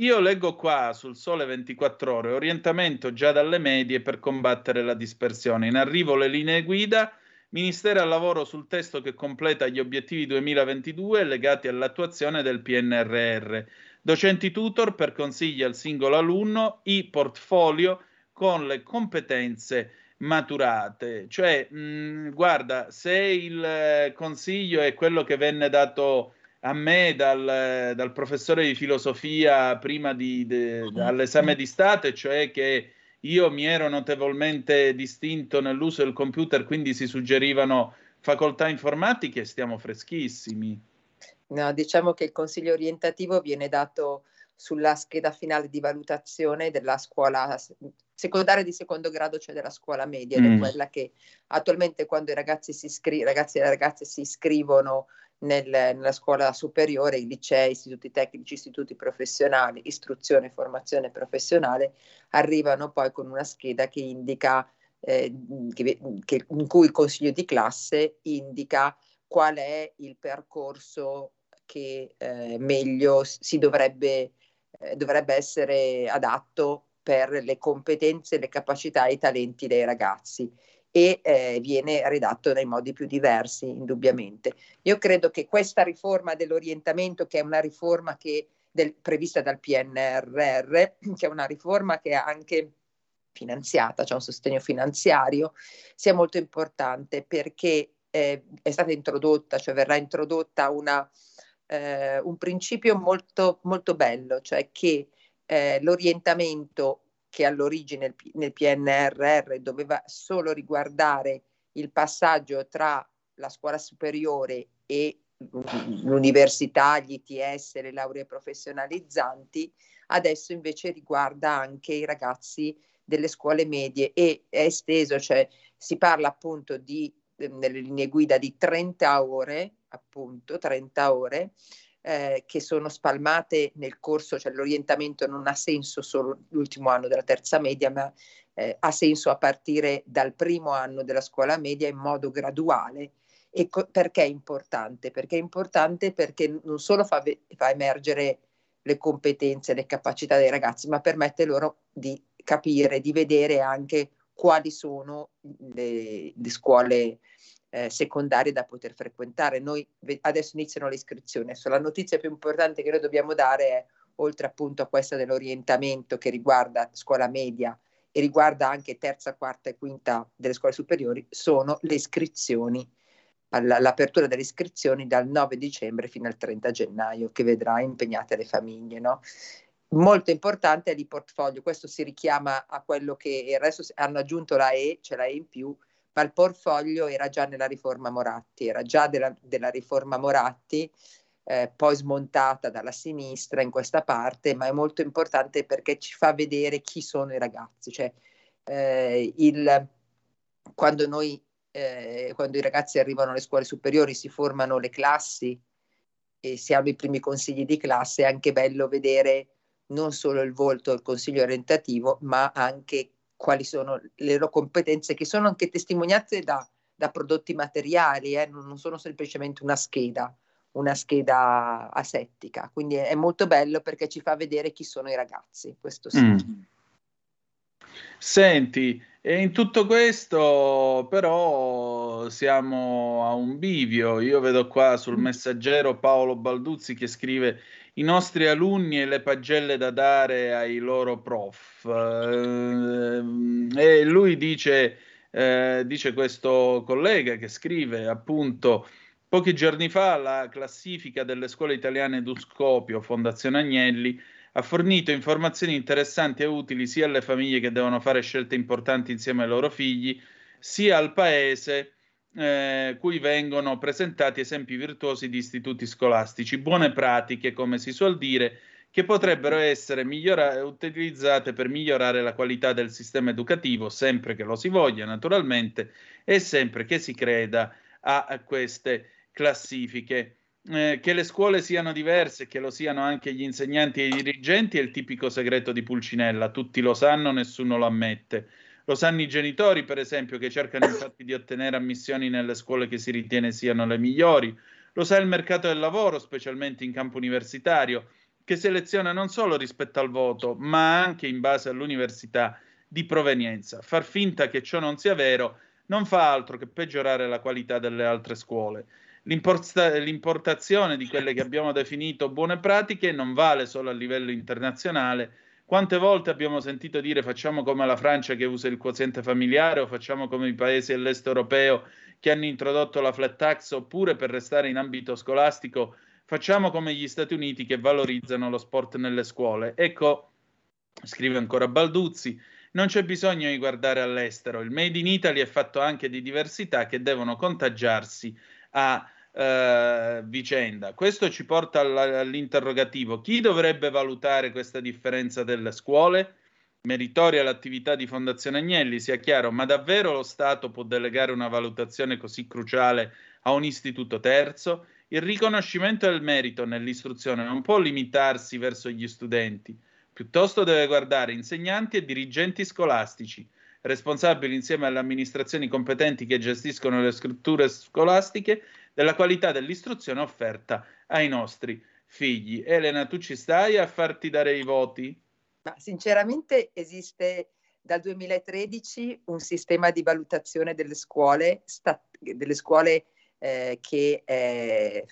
io leggo qua sul Sole 24 Ore orientamento già dalle medie per combattere la dispersione. In arrivo le linee guida. Ministero al lavoro sul testo che completa gli obiettivi 2022 legati all'attuazione del PNRR. Docenti tutor per consigli al singolo alunno, i portfolio con le competenze maturate. Cioè, mh, guarda, se il consiglio è quello che venne dato a me dal, dal professore di filosofia prima di, de, all'esame di Stato, cioè che io mi ero notevolmente distinto nell'uso del computer, quindi si suggerivano facoltà informatiche, stiamo freschissimi. No, diciamo che il consiglio orientativo viene dato sulla scheda finale di valutazione della scuola secondaria di secondo grado, cioè della scuola media, ed mm. è quella che attualmente quando i ragazzi, si iscri- ragazzi e le ragazze si iscrivono nel, nella scuola superiore, i licei, istituti tecnici, istituti professionali, istruzione e formazione professionale, arrivano poi con una scheda che indica, eh, che, che, in cui il consiglio di classe indica qual è il percorso che eh, meglio si dovrebbe, eh, dovrebbe essere adatto per le competenze, le capacità e i talenti dei ragazzi e eh, viene redatto nei modi più diversi, indubbiamente. Io credo che questa riforma dell'orientamento, che è una riforma che, del, prevista dal PNRR, [CLEARS THROAT] che è una riforma che è anche finanziata, cioè un sostegno finanziario, sia molto importante perché eh, è stata introdotta, cioè verrà introdotta una, eh, un principio molto, molto bello, cioè che eh, l'orientamento che all'origine nel PNRR doveva solo riguardare il passaggio tra la scuola superiore e l'università, gli ITS, le lauree professionalizzanti, adesso invece riguarda anche i ragazzi delle scuole medie e è esteso, cioè si parla appunto di, nelle linee guida di 30 ore, appunto 30 ore, eh, che sono spalmate nel corso, cioè l'orientamento non ha senso solo l'ultimo anno della terza media, ma eh, ha senso a partire dal primo anno della scuola media in modo graduale. E co- perché è importante? Perché è importante perché non solo fa, ve- fa emergere le competenze, le capacità dei ragazzi, ma permette loro di capire, di vedere anche quali sono le, le scuole eh, secondarie da poter frequentare. Noi adesso iniziano le iscrizioni, adesso la notizia più importante che noi dobbiamo dare è, oltre appunto a questa dell'orientamento che riguarda scuola media e riguarda anche terza, quarta e quinta delle scuole superiori, sono le iscrizioni, l'apertura delle iscrizioni dal 9 dicembre fino al 30 gennaio, che vedrà impegnate le famiglie. No? Molto importante è l'e-portfolio, questo si richiama a quello che adesso hanno aggiunto la E, c'è la E in più, ma il portfolio era già nella riforma Moratti, era già della, della riforma Moratti, eh, poi smontata dalla sinistra in questa parte, ma è molto importante perché ci fa vedere chi sono i ragazzi, cioè eh, il, quando, noi, eh, quando i ragazzi arrivano alle scuole superiori si formano le classi e si hanno i primi consigli di classe, è anche bello vedere non solo il volto del consiglio orientativo, ma anche quali sono le loro competenze, che sono anche testimoniate da, da prodotti materiali, eh? non, sono semplicemente una scheda, una scheda asettica. Quindi è, è, molto bello perché ci fa vedere chi sono i ragazzi. Questo sì. Mm. Senti, e in tutto questo però siamo a un bivio. Io vedo qua sul mm. messaggero Paolo Balduzzi che scrive i nostri alunni e le pagelle da dare ai loro prof. Eh, e lui dice, eh, dice questo collega che scrive appunto pochi giorni fa la classifica delle scuole italiane d'Uscopio, Fondazione Agnelli, ha fornito informazioni interessanti e utili sia alle famiglie che devono fare scelte importanti insieme ai loro figli, sia al paese eh, cui vengono presentati esempi virtuosi di istituti scolastici, buone pratiche, come si suol dire, che potrebbero essere migliora- utilizzate per migliorare la qualità del sistema educativo, sempre che lo si voglia, naturalmente, e sempre che si creda a, a queste classifiche. Eh, che le scuole siano diverse, che lo siano anche gli insegnanti e i dirigenti, è il tipico segreto di Pulcinella, tutti lo sanno, nessuno lo ammette. Lo sanno i genitori, per esempio, che cercano infatti di ottenere ammissioni nelle scuole che si ritiene siano le migliori. Lo sa il mercato del lavoro, specialmente in campo universitario, che seleziona non solo rispetto al voto, ma anche in base all'università di provenienza. Far finta che ciò non sia vero non fa altro che peggiorare la qualità delle altre scuole. L'importa- l'importazione di quelle che abbiamo definito buone pratiche non vale solo a livello internazionale, Quante volte abbiamo sentito dire facciamo come la Francia che usa il quoziente familiare o facciamo come i paesi dell'est europeo che hanno introdotto la flat tax oppure per restare in ambito scolastico facciamo come gli Stati Uniti che valorizzano lo sport nelle scuole. Ecco, scrive ancora Balduzzi, non c'è bisogno di guardare all'estero, il Made in Italy è fatto anche di diversità che devono contagiarsi a eh, vicenda. Questo ci porta all'interrogativo. Chi dovrebbe valutare questa differenza delle scuole? Meritoria l'attività di Fondazione Agnelli, sia chiaro, ma davvero lo Stato può delegare una valutazione così cruciale a un istituto terzo? Il riconoscimento del merito nell'istruzione non può limitarsi verso gli studenti, piuttosto deve guardare insegnanti e dirigenti scolastici, responsabili insieme alle amministrazioni competenti che gestiscono le strutture scolastiche della qualità dell'istruzione offerta ai nostri figli. Elena, tu ci stai a farti dare i voti? Ma sinceramente esiste dal 2013 un sistema di valutazione delle scuole, sta, delle scuole eh, che è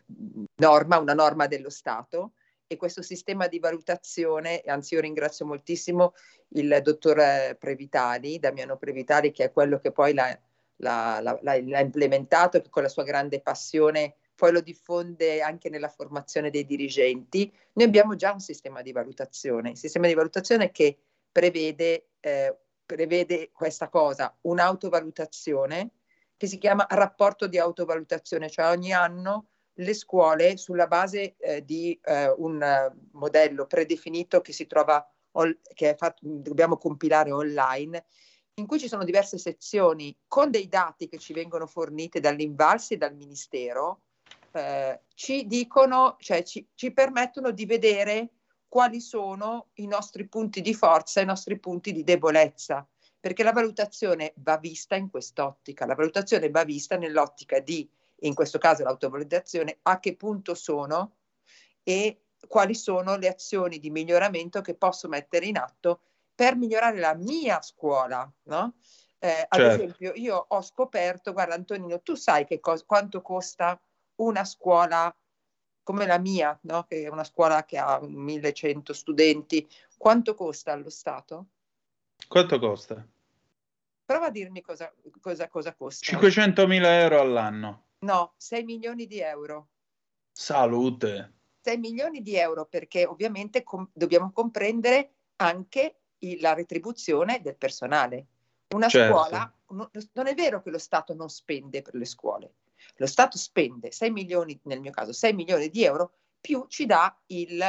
norma, una norma dello Stato e questo sistema di valutazione, anzi io ringrazio moltissimo il dottor Previtali, Damiano Previtali, che è quello che poi l'ha l'ha, l'ha, l'ha implementato, che con la sua grande passione poi lo diffonde anche nella formazione dei dirigenti. Noi abbiamo già un sistema di valutazione, un sistema di valutazione che prevede, eh, prevede questa cosa, un'autovalutazione che si chiama rapporto di autovalutazione, cioè ogni anno le scuole sulla base eh, di eh, un modello predefinito che si trova, che fatto, dobbiamo compilare online, in cui ci sono diverse sezioni con dei dati che ci vengono forniti dall'Invalsi e dal Ministero, eh, ci dicono, cioè ci, ci permettono di vedere quali sono i nostri punti di forza e i nostri punti di debolezza, perché la valutazione va vista in quest'ottica, la valutazione va vista nell'ottica di, in questo caso l'autovalutazione, a che punto sono e quali sono le azioni di miglioramento che posso mettere in atto per migliorare la mia scuola, no? Eh, ad certo. esempio, io ho scoperto, guarda Antonino, tu sai che cos- quanto costa una scuola come la mia, no? che è una scuola che ha 1100 studenti, quanto costa allo Stato? Quanto costa? Prova a dirmi cosa, cosa, cosa costa. 500.000 euro all'anno. No, 6 milioni di euro. Salute. 6 milioni di euro perché ovviamente com- dobbiamo comprendere anche la retribuzione del personale. Una certo. scuola, no, non è vero che lo Stato non spende per le scuole, lo Stato spende 6 milioni, nel mio caso 6 milioni di euro, più ci dà il,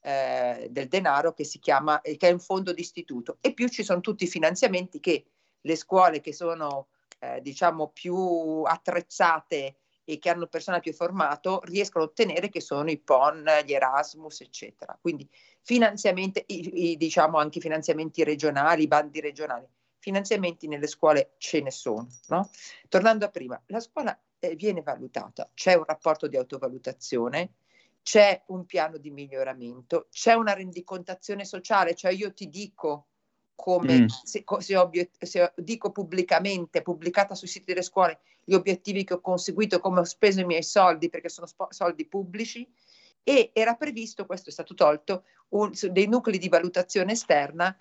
eh, del denaro che si chiama, che è un fondo d'istituto e più ci sono tutti i finanziamenti che le scuole che sono eh, diciamo più attrezzate e che hanno personale più formato riescono a ottenere che sono i PON, gli Erasmus, eccetera. Quindi finanziamenti, i, i, diciamo anche finanziamenti regionali, bandi regionali. Finanziamenti nelle scuole ce ne sono. No? Tornando a prima, la scuola eh, viene valutata, c'è un rapporto di autovalutazione, c'è un piano di miglioramento, c'è una rendicontazione sociale, cioè io ti dico come mm. se, se, obiet- se, dico pubblicamente, pubblicata sui siti delle scuole, gli obiettivi che ho conseguito, come ho speso i miei soldi, perché sono sp- soldi pubblici, e era previsto, questo è stato tolto, un, dei nuclei di valutazione esterna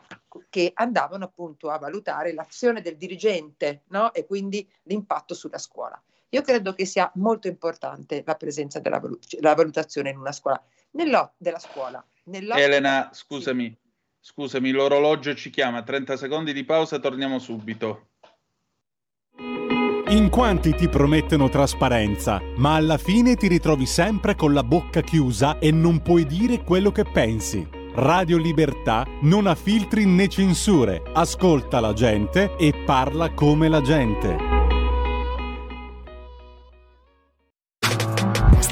che andavano appunto a valutare l'azione del dirigente no? e quindi l'impatto sulla scuola. Io credo che sia molto importante la presenza della valut- valutazione in una scuola. Nell'o- della scuola. Elena, scusami, scusami, l'orologio ci chiama, 30 secondi di pausa, torniamo subito. In quanti ti promettono trasparenza, ma alla fine ti ritrovi sempre con la bocca chiusa e non puoi dire quello che pensi. Radio Libertà non ha filtri né censure, ascolta la gente e parla come la gente.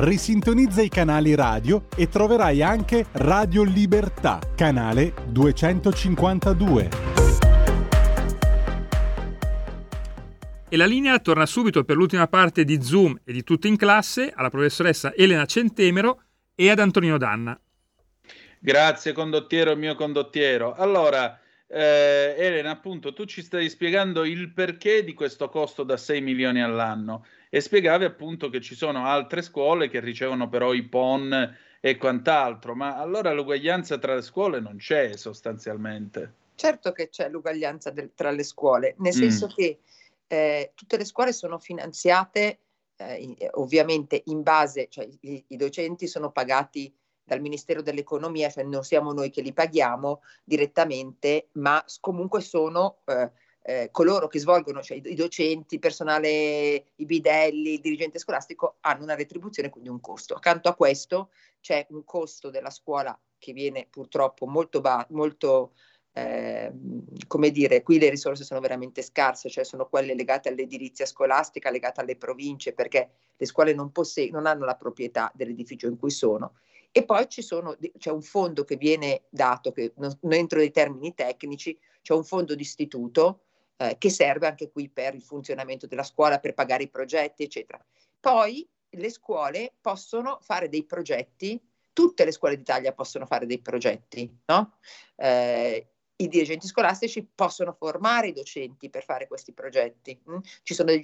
Risintonizza i canali radio e troverai anche Radio Libertà, canale 252. E la linea torna subito per l'ultima parte di Zoom e di Tutto in classe alla professoressa Elena Centemero e ad Antonino Danna. Grazie condottiero, mio condottiero. Allora, eh, Elena, appunto, tu ci stai spiegando il perché di questo costo da 6 milioni all'anno e spiegavi appunto che ci sono altre scuole che ricevono però i PON e quant'altro, ma allora l'uguaglianza tra le scuole non c'è sostanzialmente. Certo che c'è l'uguaglianza del, tra le scuole, nel mm. senso che eh, tutte le scuole sono finanziate eh, ovviamente in base, cioè i, i docenti sono pagati dal Ministero dell'Economia, cioè non siamo noi che li paghiamo direttamente, ma comunque sono eh, eh, coloro che svolgono, cioè i, docenti, il personale, i bidelli, il dirigente scolastico, hanno una retribuzione, quindi un costo. Accanto a questo c'è un costo della scuola che viene purtroppo molto, ba- molto eh, come dire, qui le risorse sono veramente scarse, cioè sono quelle legate all'edilizia scolastica, legate alle province, perché le scuole non, posse- non hanno la proprietà dell'edificio in cui sono e poi sono, c'è un fondo che viene dato, che non, non entro nei termini tecnici, c'è un fondo d'istituto eh, che serve anche qui per il funzionamento della scuola, per pagare i progetti, eccetera. Poi le scuole possono fare dei progetti, tutte le scuole d'Italia possono fare dei progetti, no? Eh, i dirigenti scolastici possono formare i docenti per fare questi progetti. Mm? Ci sono dei,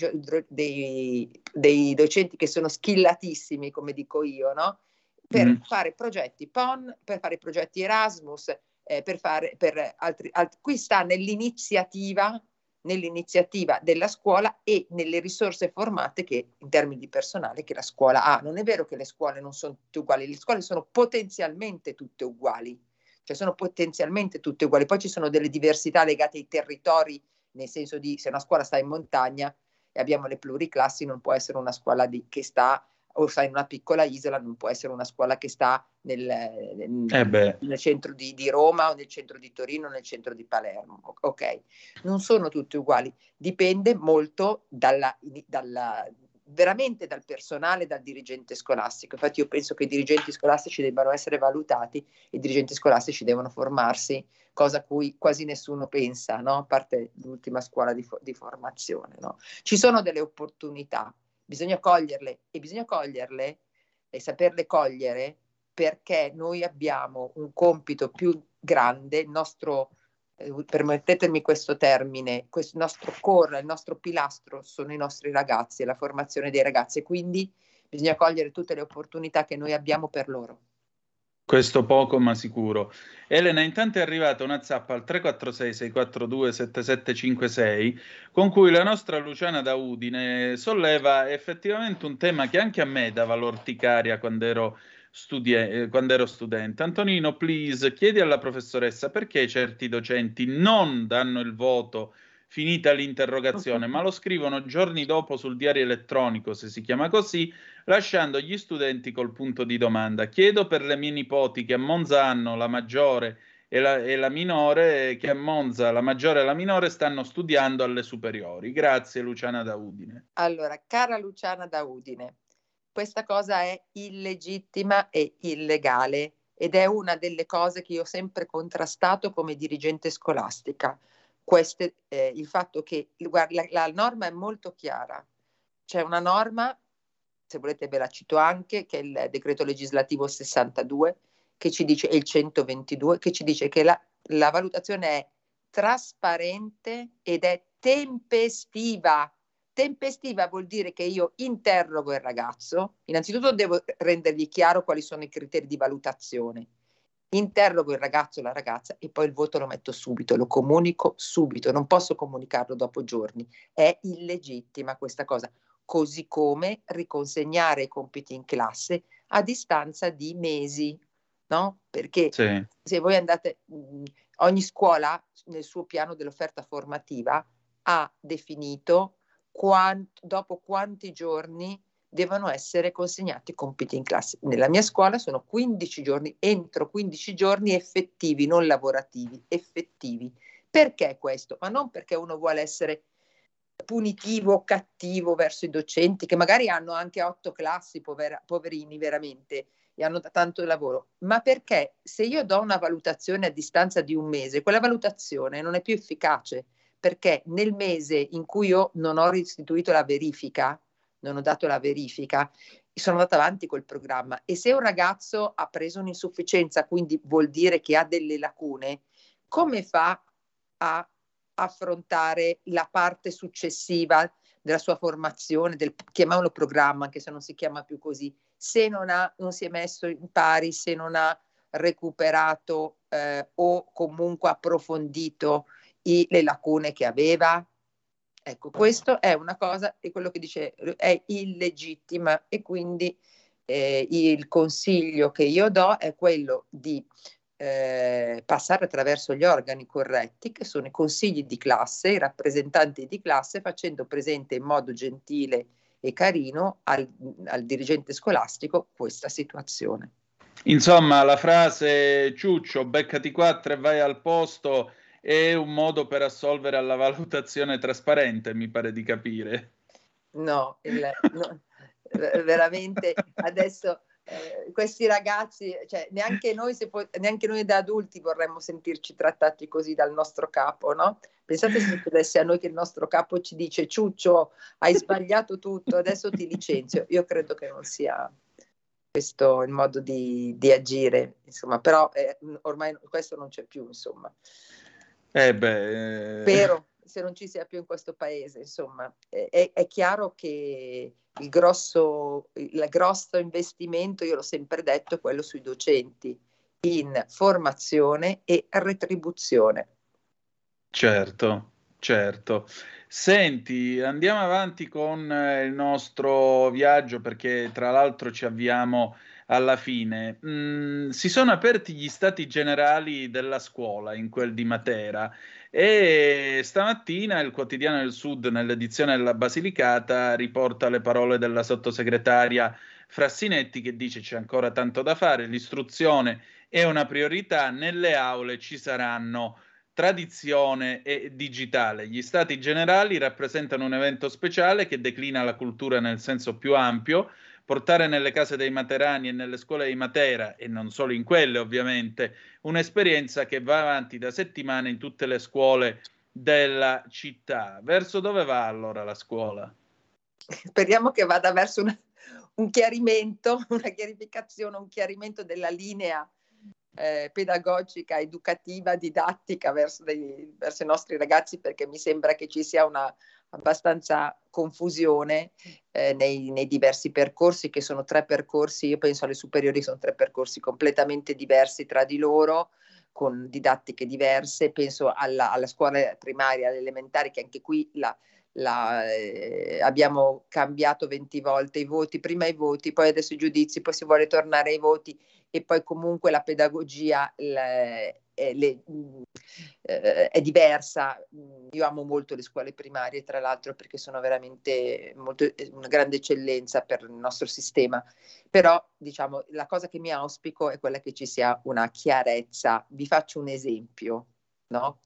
dei, dei, docenti che sono skillatissimi, come dico io, no? per mm. fare progetti PON, per fare progetti Erasmus, eh, per fare per altri, altri. Qui sta nell'iniziativa, nell'iniziativa della scuola e nelle risorse formate che in termini di personale che la scuola ha. Non è vero che le scuole non sono tutte uguali, le scuole sono potenzialmente tutte uguali, cioè sono potenzialmente tutte uguali. Poi ci sono delle diversità legate ai territori, nel senso di se una scuola sta in montagna e abbiamo le pluriclassi, non può essere una scuola di, che sta o sai, in una piccola isola non può essere una scuola che sta nel, nel, eh nel centro di, di, Roma o nel centro di Torino o nel centro di Palermo. Ok, non sono tutti uguali, dipende molto dalla, dalla, veramente dal personale, dal dirigente scolastico. Infatti io penso che i dirigenti scolastici debbano essere valutati, i dirigenti scolastici devono formarsi, cosa a cui quasi nessuno pensa, no? a parte l'ultima scuola di, di formazione. No? Ci sono delle opportunità, bisogna coglierle e bisogna coglierle e saperle cogliere perché noi abbiamo un compito più grande, il nostro, eh, permettetemi questo termine, questo nostro core, il nostro pilastro sono i nostri ragazzi la formazione dei ragazzi, quindi bisogna cogliere tutte le opportunità che noi abbiamo per loro. Questo poco ma sicuro. Elena, intanto è arrivata una zappa al 346-642-7756 con cui la nostra Luciana da Udine solleva effettivamente un tema che anche a me dava l'orticaria quando ero, studi- quando ero studente. Antonino, please, chiedi alla professoressa perché certi docenti non danno il voto finita l'interrogazione, ma lo scrivono giorni dopo sul diario elettronico, se si chiama così, lasciando gli studenti col punto di domanda. Chiedo per le mie nipoti che a Monza hanno la maggiore e la, e la minore, che a Monza la maggiore e la minore stanno studiando alle superiori. Grazie Luciana da Udine. Allora, cara Luciana da Udine, questa cosa è illegittima e illegale ed è una delle cose che io ho sempre contrastato come dirigente scolastica queste, eh, il fatto che guarda, la, la, norma è molto chiara. C'è una norma, se volete ve la cito anche, che è il decreto legislativo 62, che ci dice, e il 122, che ci dice che la, la valutazione è trasparente ed è tempestiva. Tempestiva vuol dire che io interrogo il ragazzo, innanzitutto devo rendergli chiaro quali sono i criteri di valutazione interrogo il ragazzo o la ragazza e poi il voto lo metto subito, lo comunico subito, non posso comunicarlo dopo giorni. È illegittima questa cosa. Così come riconsegnare i compiti in classe a distanza di mesi, no? Perché sì. se voi andate, ogni scuola nel suo piano dell'offerta formativa ha definito quant, dopo quanti giorni devono essere consegnati compiti in classe. Nella mia scuola sono 15 giorni, entro 15 giorni effettivi, non lavorativi, effettivi. Perché questo? Ma non perché uno vuole essere punitivo, o cattivo verso i docenti, che magari hanno anche otto classi, povera, poverini veramente, e hanno tanto lavoro, ma perché se io do una valutazione a distanza di un mese, quella valutazione non è più efficace, perché nel mese in cui io non ho restituito la verifica, non ho dato la verifica, sono andata avanti col programma e se un ragazzo ha preso un'insufficienza, quindi vuol dire che ha delle lacune, come fa a affrontare la parte successiva della sua formazione, del, chiamiamolo programma, anche se non si chiama più così, se non, ha, non si è messo in pari, se non ha recuperato eh, o comunque approfondito i, le lacune che aveva? Ecco, questo è una cosa, e quello che dice è illegittima e quindi eh, il consiglio che io do è quello di eh, passare attraverso gli organi corretti, che sono i consigli di classe, i rappresentanti di classe, facendo presente in modo gentile e carino al, al dirigente scolastico questa situazione. Insomma, la frase ciuccio, beccati quattro e vai al posto è un modo per assolvere alla valutazione trasparente, mi pare di capire. No, il, no veramente adesso eh, questi ragazzi, cioè, neanche, noi po- neanche noi da adulti vorremmo sentirci trattati così dal nostro capo, no? Pensate se succedesse a noi che il nostro capo ci dice Ciuccio, hai sbagliato tutto, adesso ti licenzio. Io credo che non sia questo il modo di, di agire, insomma, però eh, ormai questo non c'è più, insomma. Eh beh, eh... Spero, se non ci sia più in questo paese, insomma. È, è chiaro che il grosso, il grosso investimento, io l'ho sempre detto, è quello sui docenti, in formazione e retribuzione. Certo, certo. Senti, andiamo avanti con eh, il nostro viaggio perché tra l'altro ci avviamo alla fine. Mm, si sono aperti gli stati generali della scuola in quel di Matera e stamattina il quotidiano del Sud, nell'edizione della Basilicata, riporta le parole della sottosegretaria Frassinetti che dice c'è ancora tanto da fare, l'istruzione è una priorità, nelle aule ci saranno tradizione e digitale. Gli stati generali rappresentano un evento speciale che declina la cultura nel senso più ampio, portare nelle case dei materani e nelle scuole di Matera, e non solo in quelle ovviamente, un'esperienza che va avanti da settimane in tutte le scuole della città. Verso dove va allora la scuola? Speriamo che vada verso una, un chiarimento, [LAUGHS] una chiarificazione, un chiarimento della linea eh, pedagogica, educativa, didattica verso, dei, verso, i nostri ragazzi perché mi sembra che ci sia una abbastanza confusione eh, nei, nei, diversi percorsi, che sono tre percorsi, io penso alle superiori sono tre percorsi completamente diversi tra di loro, con didattiche diverse, penso alla, alla scuola primaria, alle elementari, che anche qui la, la, eh, abbiamo cambiato 20 volte i voti, prima i voti, poi adesso i giudizi, poi si vuole tornare ai voti e poi comunque la pedagogia le, le, eh, è diversa. Io amo molto le scuole primarie, tra l'altro, perché sono veramente molto, una grande eccellenza per il nostro sistema. Però, diciamo, la cosa che mi auspico è quella che ci sia una chiarezza. Vi faccio un esempio, no?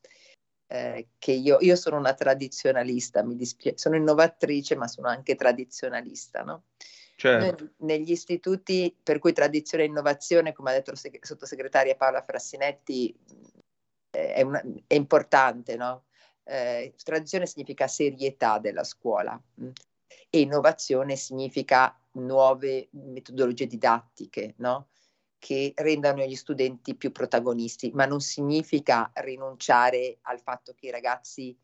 Eh, che io, io, sono una tradizionalista, mi dispiace, sono innovatrice, ma sono anche tradizionalista, no? Certo. negli istituti per cui tradizione e innovazione, come ha detto la seg- sottosegretaria Paola Frassinetti, eh, è, una, è, importante, no? Eh, tradizione significa serietà della scuola mh? Mm, e innovazione significa nuove metodologie didattiche, no? che rendano gli studenti più protagonisti, ma non significa rinunciare al fatto che i ragazzi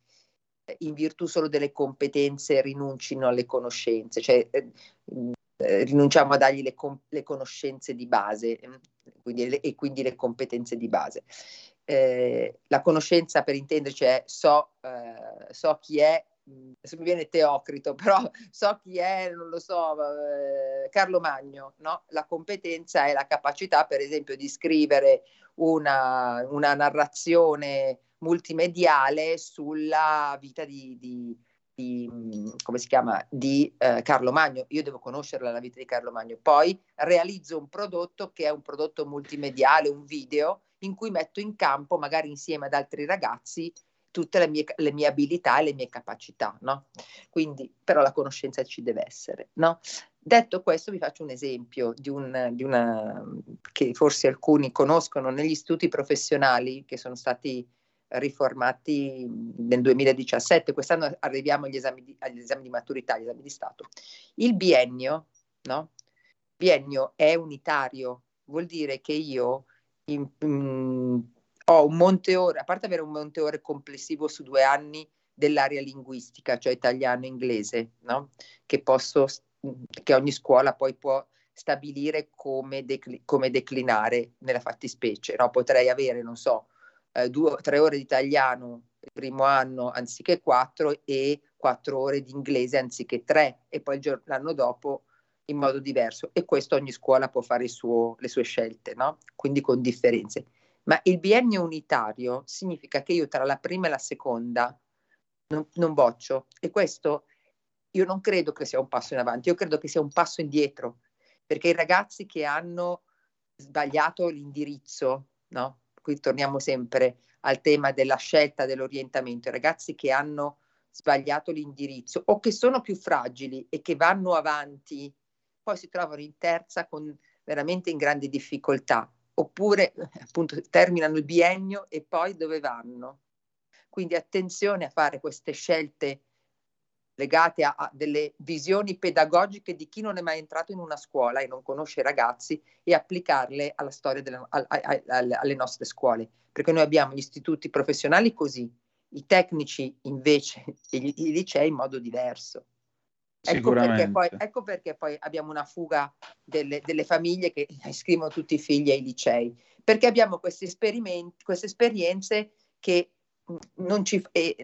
eh, in virtù solo delle competenze rinuncino alle conoscenze, cioè eh, eh, rinunciamo a dargli le, com- le, conoscenze di base mm, quindi, e quindi le competenze di base. Eh, la conoscenza, per intenderci, è so, eh, so chi è, mm, adesso mi viene Teocrito, [LAUGHS] però so chi è, non lo so, eh, Carlo Magno, no? La competenza è la capacità, per esempio, di scrivere una, una narrazione multimediale sulla vita di, di di, come si chiama, di eh, Carlo Magno. Io devo conoscerla la vita di Carlo Magno. Poi realizzo un prodotto che è un prodotto multimediale, un video, in cui metto in campo, magari insieme ad altri ragazzi, tutte le mie, le mie abilità e le mie capacità, no? Quindi, però la conoscenza ci deve essere, no? Detto questo, vi faccio un esempio di, un, di una che forse alcuni conoscono negli istituti professionali che sono stati riformati nel 2017, quest'anno arriviamo agli esami di, agli esami di maturità, agli esami di Stato. Il biennio, no? biennio è unitario, vuol dire che io in, in, ho un monte ore, a parte avere un monte ore complessivo su due anni dell'area linguistica, cioè italiano e inglese, no? che, posso, che ogni scuola poi può stabilire come, decli- come declinare nella fattispecie. No? Potrei avere, non so, eh, due tre ore di italiano il primo anno anziché quattro e quattro ore di inglese anziché tre e poi giorno, l'anno dopo in modo diverso e questo ogni scuola può fare suo, le sue scelte, no? quindi con differenze. Ma il biennio unitario significa che io tra la prima e la seconda non, non boccio e questo io non credo che sia un passo in avanti, io credo che sia un passo indietro, perché i ragazzi che hanno sbagliato l'indirizzo, no? Qui torniamo sempre al tema della scelta dell'orientamento, i ragazzi che hanno sbagliato l'indirizzo o che sono più fragili e che vanno avanti, poi si trovano in terza con veramente in grandi difficoltà, oppure appunto terminano il biennio e poi dove vanno? Quindi attenzione a fare queste scelte legate a, a, delle visioni pedagogiche di chi non è mai entrato in una scuola e non conosce i ragazzi e applicarle alla storia delle, a, alle nostre scuole. Perché noi abbiamo gli istituti professionali così, i tecnici invece [LAUGHS] e gli, i licei in modo diverso. Ecco perché, poi, ecco perché poi abbiamo una fuga delle, delle, famiglie che [LAUGHS] iscrivono tutti i figli ai licei, perché abbiamo questi esperimenti, queste esperienze che non ci, eh,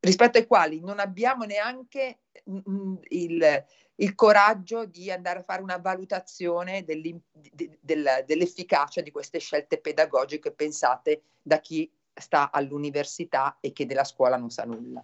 rispetto ai quali non abbiamo neanche mh, mm, il, il, coraggio di andare a fare una valutazione di, del, dell'efficacia di queste scelte pedagogiche pensate da chi sta all'università e che della scuola non sa nulla.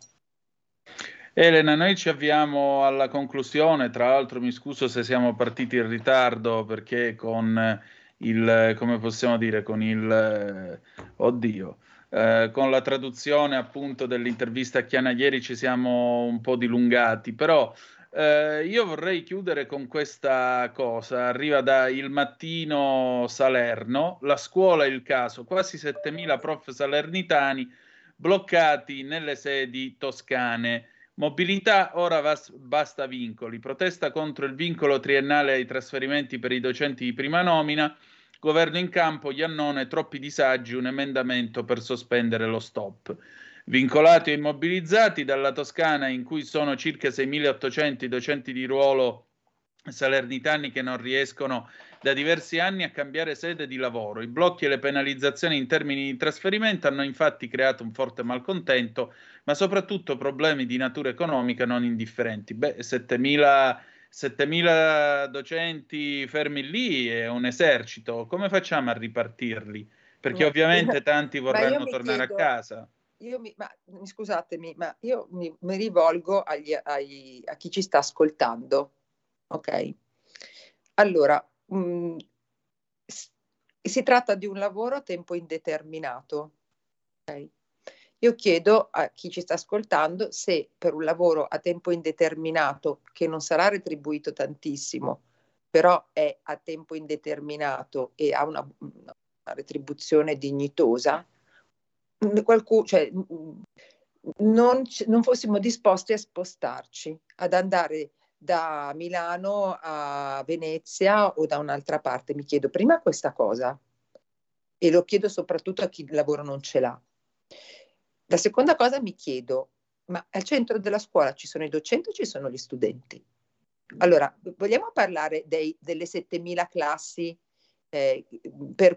Elena, noi ci avviamo alla conclusione, tra l'altro mi scuso se siamo partiti in ritardo perché con il, come possiamo dire, con il, oddio, eh, con la traduzione appunto dell'intervista a Chiana ieri ci siamo un po' dilungati, però eh, io vorrei chiudere con questa cosa. Arriva da Il Mattino Salerno, la scuola è il caso, quasi 7.000 prof salernitani bloccati nelle sedi toscane. Mobilità, ora vas- basta vincoli. Protesta contro il vincolo triennale ai trasferimenti per i docenti di prima nomina. Governo in campo, Iannone, troppi disagi, un emendamento per sospendere lo stop. Vincolati o immobilizzati dalla Toscana, in cui sono circa 6.800 i docenti di ruolo salernitani che non riescono da diversi anni a cambiare sede di lavoro. I blocchi e le penalizzazioni in termini di trasferimento hanno infatti creato un forte malcontento, ma soprattutto problemi di natura economica non indifferenti. Beh, 7.000 7.000 docenti fermi lì è un esercito, come facciamo a ripartirli? Perché ovviamente [LAUGHS] tanti vorranno tornare chiedo, a casa. Io mi, ma, scusatemi, ma io mi, mi rivolgo agli, ai, a chi ci sta ascoltando, ok? Allora, mh, mm, si tratta di un lavoro a tempo indeterminato, ok? Io chiedo a chi ci sta ascoltando se per un lavoro a tempo indeterminato, che non sarà retribuito tantissimo, però è a tempo indeterminato e ha una, una retribuzione dignitosa, qualcuno, cioè, non, non fossimo disposti a spostarci, ad andare da Milano a Venezia o da un'altra parte. Mi chiedo prima questa cosa e lo chiedo soprattutto a chi il lavoro non ce l'ha. La seconda cosa mi chiedo, ma al centro della scuola ci sono i docenti o ci sono gli studenti? Allora, vogliamo parlare dei, delle 7.000 classi eh,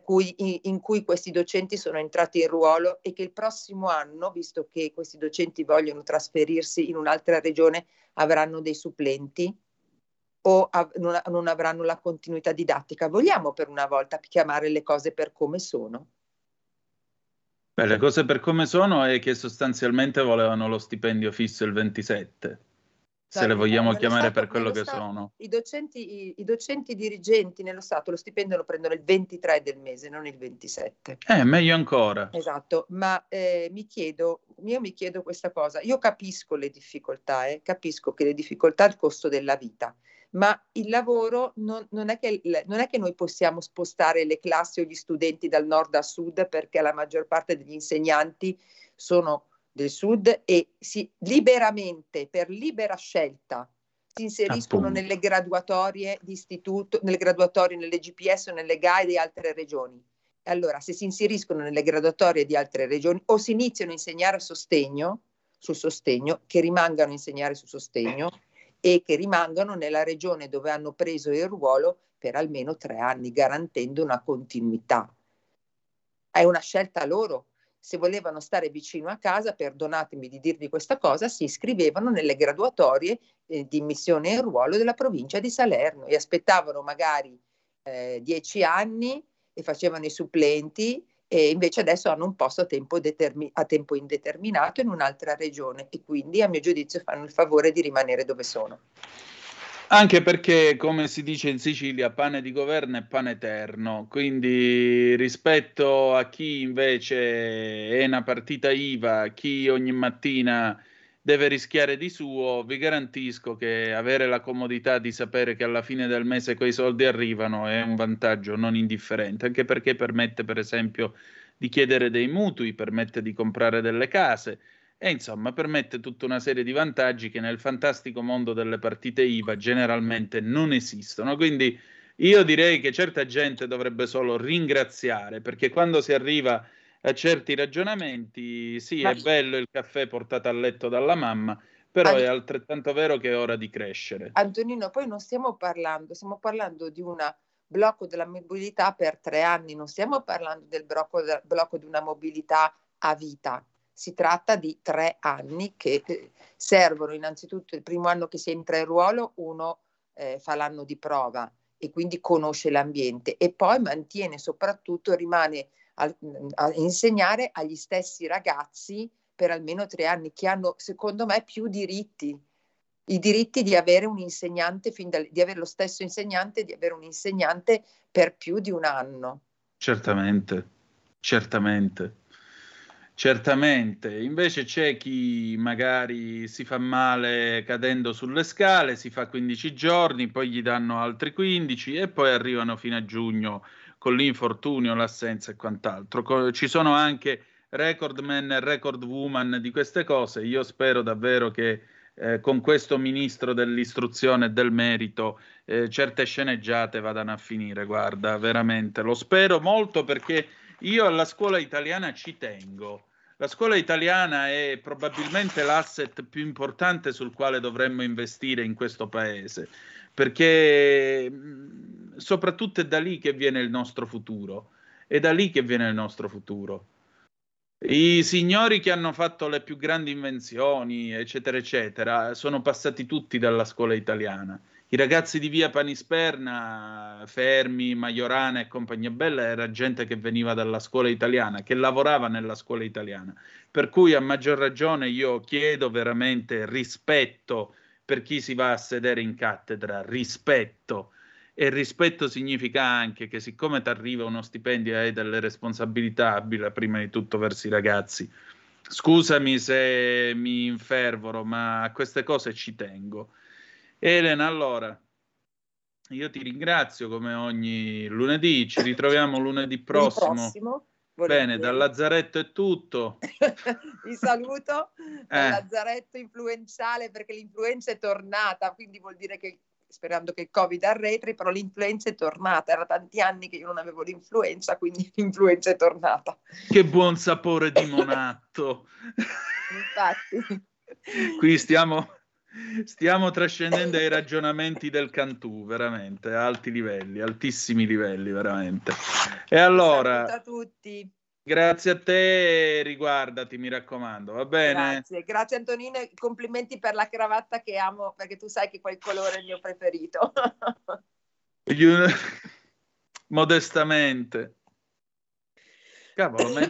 cui, in, in, cui questi docenti sono entrati in ruolo e che il prossimo anno, visto che questi docenti vogliono trasferirsi in un'altra regione, avranno dei supplenti o av- non, non avranno la continuità didattica? Vogliamo per una volta chiamare le cose per come sono? Beh, le cose per come sono è che sostanzialmente volevano lo stipendio fisso il 27, se le vogliamo chiamare stato, per quello che stato, sono. I docenti, i, I docenti dirigenti nello Stato lo stipendio lo prendono il 23 del mese, non il 27. Eh, meglio ancora. Esatto, ma eh, mi chiedo, io mi chiedo questa cosa, io capisco le difficoltà, eh, capisco che le difficoltà è il costo della vita, ma il lavoro non, non, è che, non, è che, noi possiamo spostare le classi o gli studenti dal nord a sud perché la maggior parte degli insegnanti sono del sud e si liberamente, per libera scelta, si inseriscono Appunto. nelle graduatorie di istituto, nelle graduatorie nelle GPS o nelle GAE di altre regioni. Allora, se si inseriscono nelle graduatorie di altre regioni o si iniziano a insegnare sostegno, sul sostegno, che rimangano a insegnare sul sostegno e che rimangano nella regione dove hanno preso il ruolo per almeno tre anni, garantendo una continuità. È una scelta loro. Se volevano stare vicino a casa, perdonatemi di dirvi questa cosa, si iscrivevano nelle graduatorie eh, di missione e ruolo della provincia di Salerno e aspettavano magari eh, dieci anni e facevano i supplenti e invece adesso hanno un posto a tempo, determi- a tempo indeterminato in un'altra regione e quindi a mio giudizio fanno il favore di rimanere dove sono. Anche perché, come si dice in Sicilia, pane di governo è pane eterno, quindi rispetto a chi invece è una partita IVA, chi ogni mattina deve rischiare di suo, vi garantisco che avere la comodità di sapere che alla fine del mese quei soldi arrivano è un vantaggio non indifferente, anche perché permette per esempio di chiedere dei mutui, permette di comprare delle case e insomma permette tutta una serie di vantaggi che nel fantastico mondo delle partite IVA generalmente non esistono. Quindi io direi che certa gente dovrebbe solo ringraziare perché quando si arriva a certi ragionamenti, sì, Ma... è bello il caffè portato a letto dalla mamma, però An... è altrettanto vero che è ora di crescere. Antonino, poi non stiamo parlando, stiamo parlando di un blocco della mobilità per tre anni, non stiamo parlando del blocco, del blocco di una mobilità a vita. Si tratta di tre anni che eh, servono innanzitutto il primo anno che si entra in ruolo, uno eh, fa l'anno di prova e quindi conosce l'ambiente e poi mantiene soprattutto, rimane a, a insegnare agli stessi ragazzi per almeno tre anni che hanno, secondo me, più diritti. I diritti di avere un insegnante, da, di avere lo stesso insegnante, di avere un insegnante per più di un anno. Certamente, certamente. Certamente, invece c'è chi magari si fa male cadendo sulle scale, si fa 15 giorni, poi gli danno altri 15 e poi arrivano fino a giugno con l'infortunio, l'assenza e quant'altro. Ci sono anche record man e record woman di queste cose. Io spero davvero che eh, con questo ministro dell'istruzione e del merito eh, certe sceneggiate vadano a finire. Guarda, veramente lo spero molto perché io alla scuola italiana ci tengo. La scuola italiana è probabilmente l'asset più importante sul quale dovremmo investire in questo paese perché soprattutto è da lì che viene il nostro futuro, è da lì che viene il nostro futuro. I signori che hanno fatto le più grandi invenzioni, eccetera, eccetera, sono passati tutti dalla scuola italiana. I ragazzi di via Panisperna, Fermi, Majorana e compagnia bella era gente che veniva dalla scuola italiana, che lavorava nella scuola italiana. Per cui a maggior ragione io chiedo veramente rispetto per chi si va a sedere in cattedra, rispetto. E rispetto significa anche che siccome ti arriva uno stipendio e hai delle responsabilità, prima di tutto verso i ragazzi. Scusami se mi infervoro, ma a queste cose ci tengo. Elena, allora, io ti ringrazio come ogni lunedì, ci ritroviamo lunedì prossimo. prossimo. Bene, dal Lazzaretto è tutto. [LAUGHS] Vi saluto dal eh. Lazzaretto influenzale perché l'influenza è tornata, quindi vuol dire che sperando che il Covid arretri, però l'influenza è tornata. Era tanti anni che io non avevo l'influenza, quindi [LAUGHS] l'influenza è tornata. Che buon sapore di monatto. [LAUGHS] Infatti. Qui stiamo, stiamo trascendendo ai ragionamenti del Cantù, veramente, a alti livelli, altissimi livelli, veramente. E allora... a tutti. Grazie a te, riguardati, mi raccomando, va bene? Grazie, grazie Antonino e complimenti per la cravatta che amo, perché tu sai che quel colore è il mio preferito. [LAUGHS] [LAUGHS] Modestamente. Cavolo, mi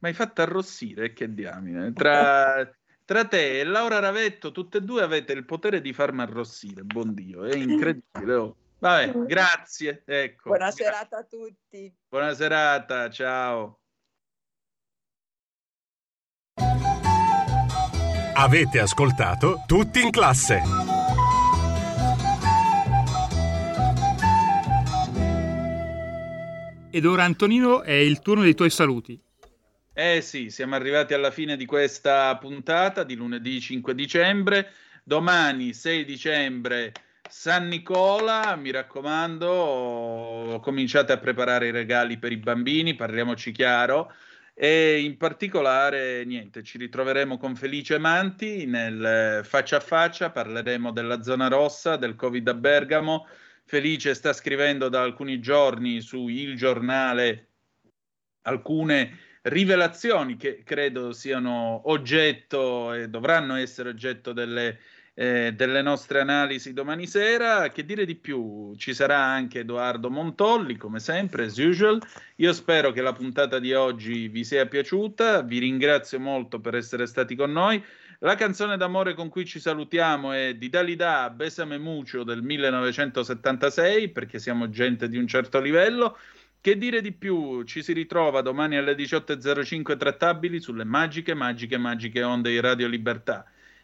hai fatto arrossire, che diamine. Tra, tra, te e Laura Ravetto, tutte e due avete il potere di farmi arrossire, buon Dio, è incredibile. Oh. Vabbè, grazie. Ecco. Buona grazie. serata a tutti. Buona serata, ciao. Avete ascoltato Tutti in classe. Ed ora Antonino è il turno dei tuoi saluti. Eh sì, siamo arrivati alla fine di questa puntata di lunedì 5 dicembre. Domani 6 dicembre San Nicola, mi raccomando, cominciate a preparare i regali per i bambini, parliamoci chiaro. E in particolare, niente, ci ritroveremo con Felice Manti nel faccia a faccia, parleremo della zona rossa, del Covid a Bergamo. Felice sta scrivendo da alcuni giorni su Il Giornale alcune rivelazioni che credo siano oggetto e dovranno essere oggetto delle eh, delle nostre analisi domani sera. Che dire di più? Ci sarà anche Edoardo Montolli, come sempre, as usual. Io spero che la puntata di oggi vi sia piaciuta. Vi ringrazio molto per essere stati con noi. La canzone d'amore con cui ci salutiamo è di Dalida Besame Mucio del 1976, perché siamo gente di un certo livello. Che dire di più? Ci si ritrova domani alle 18.05 trattabili sulle magiche, magiche, magiche onde di Radio Libertà.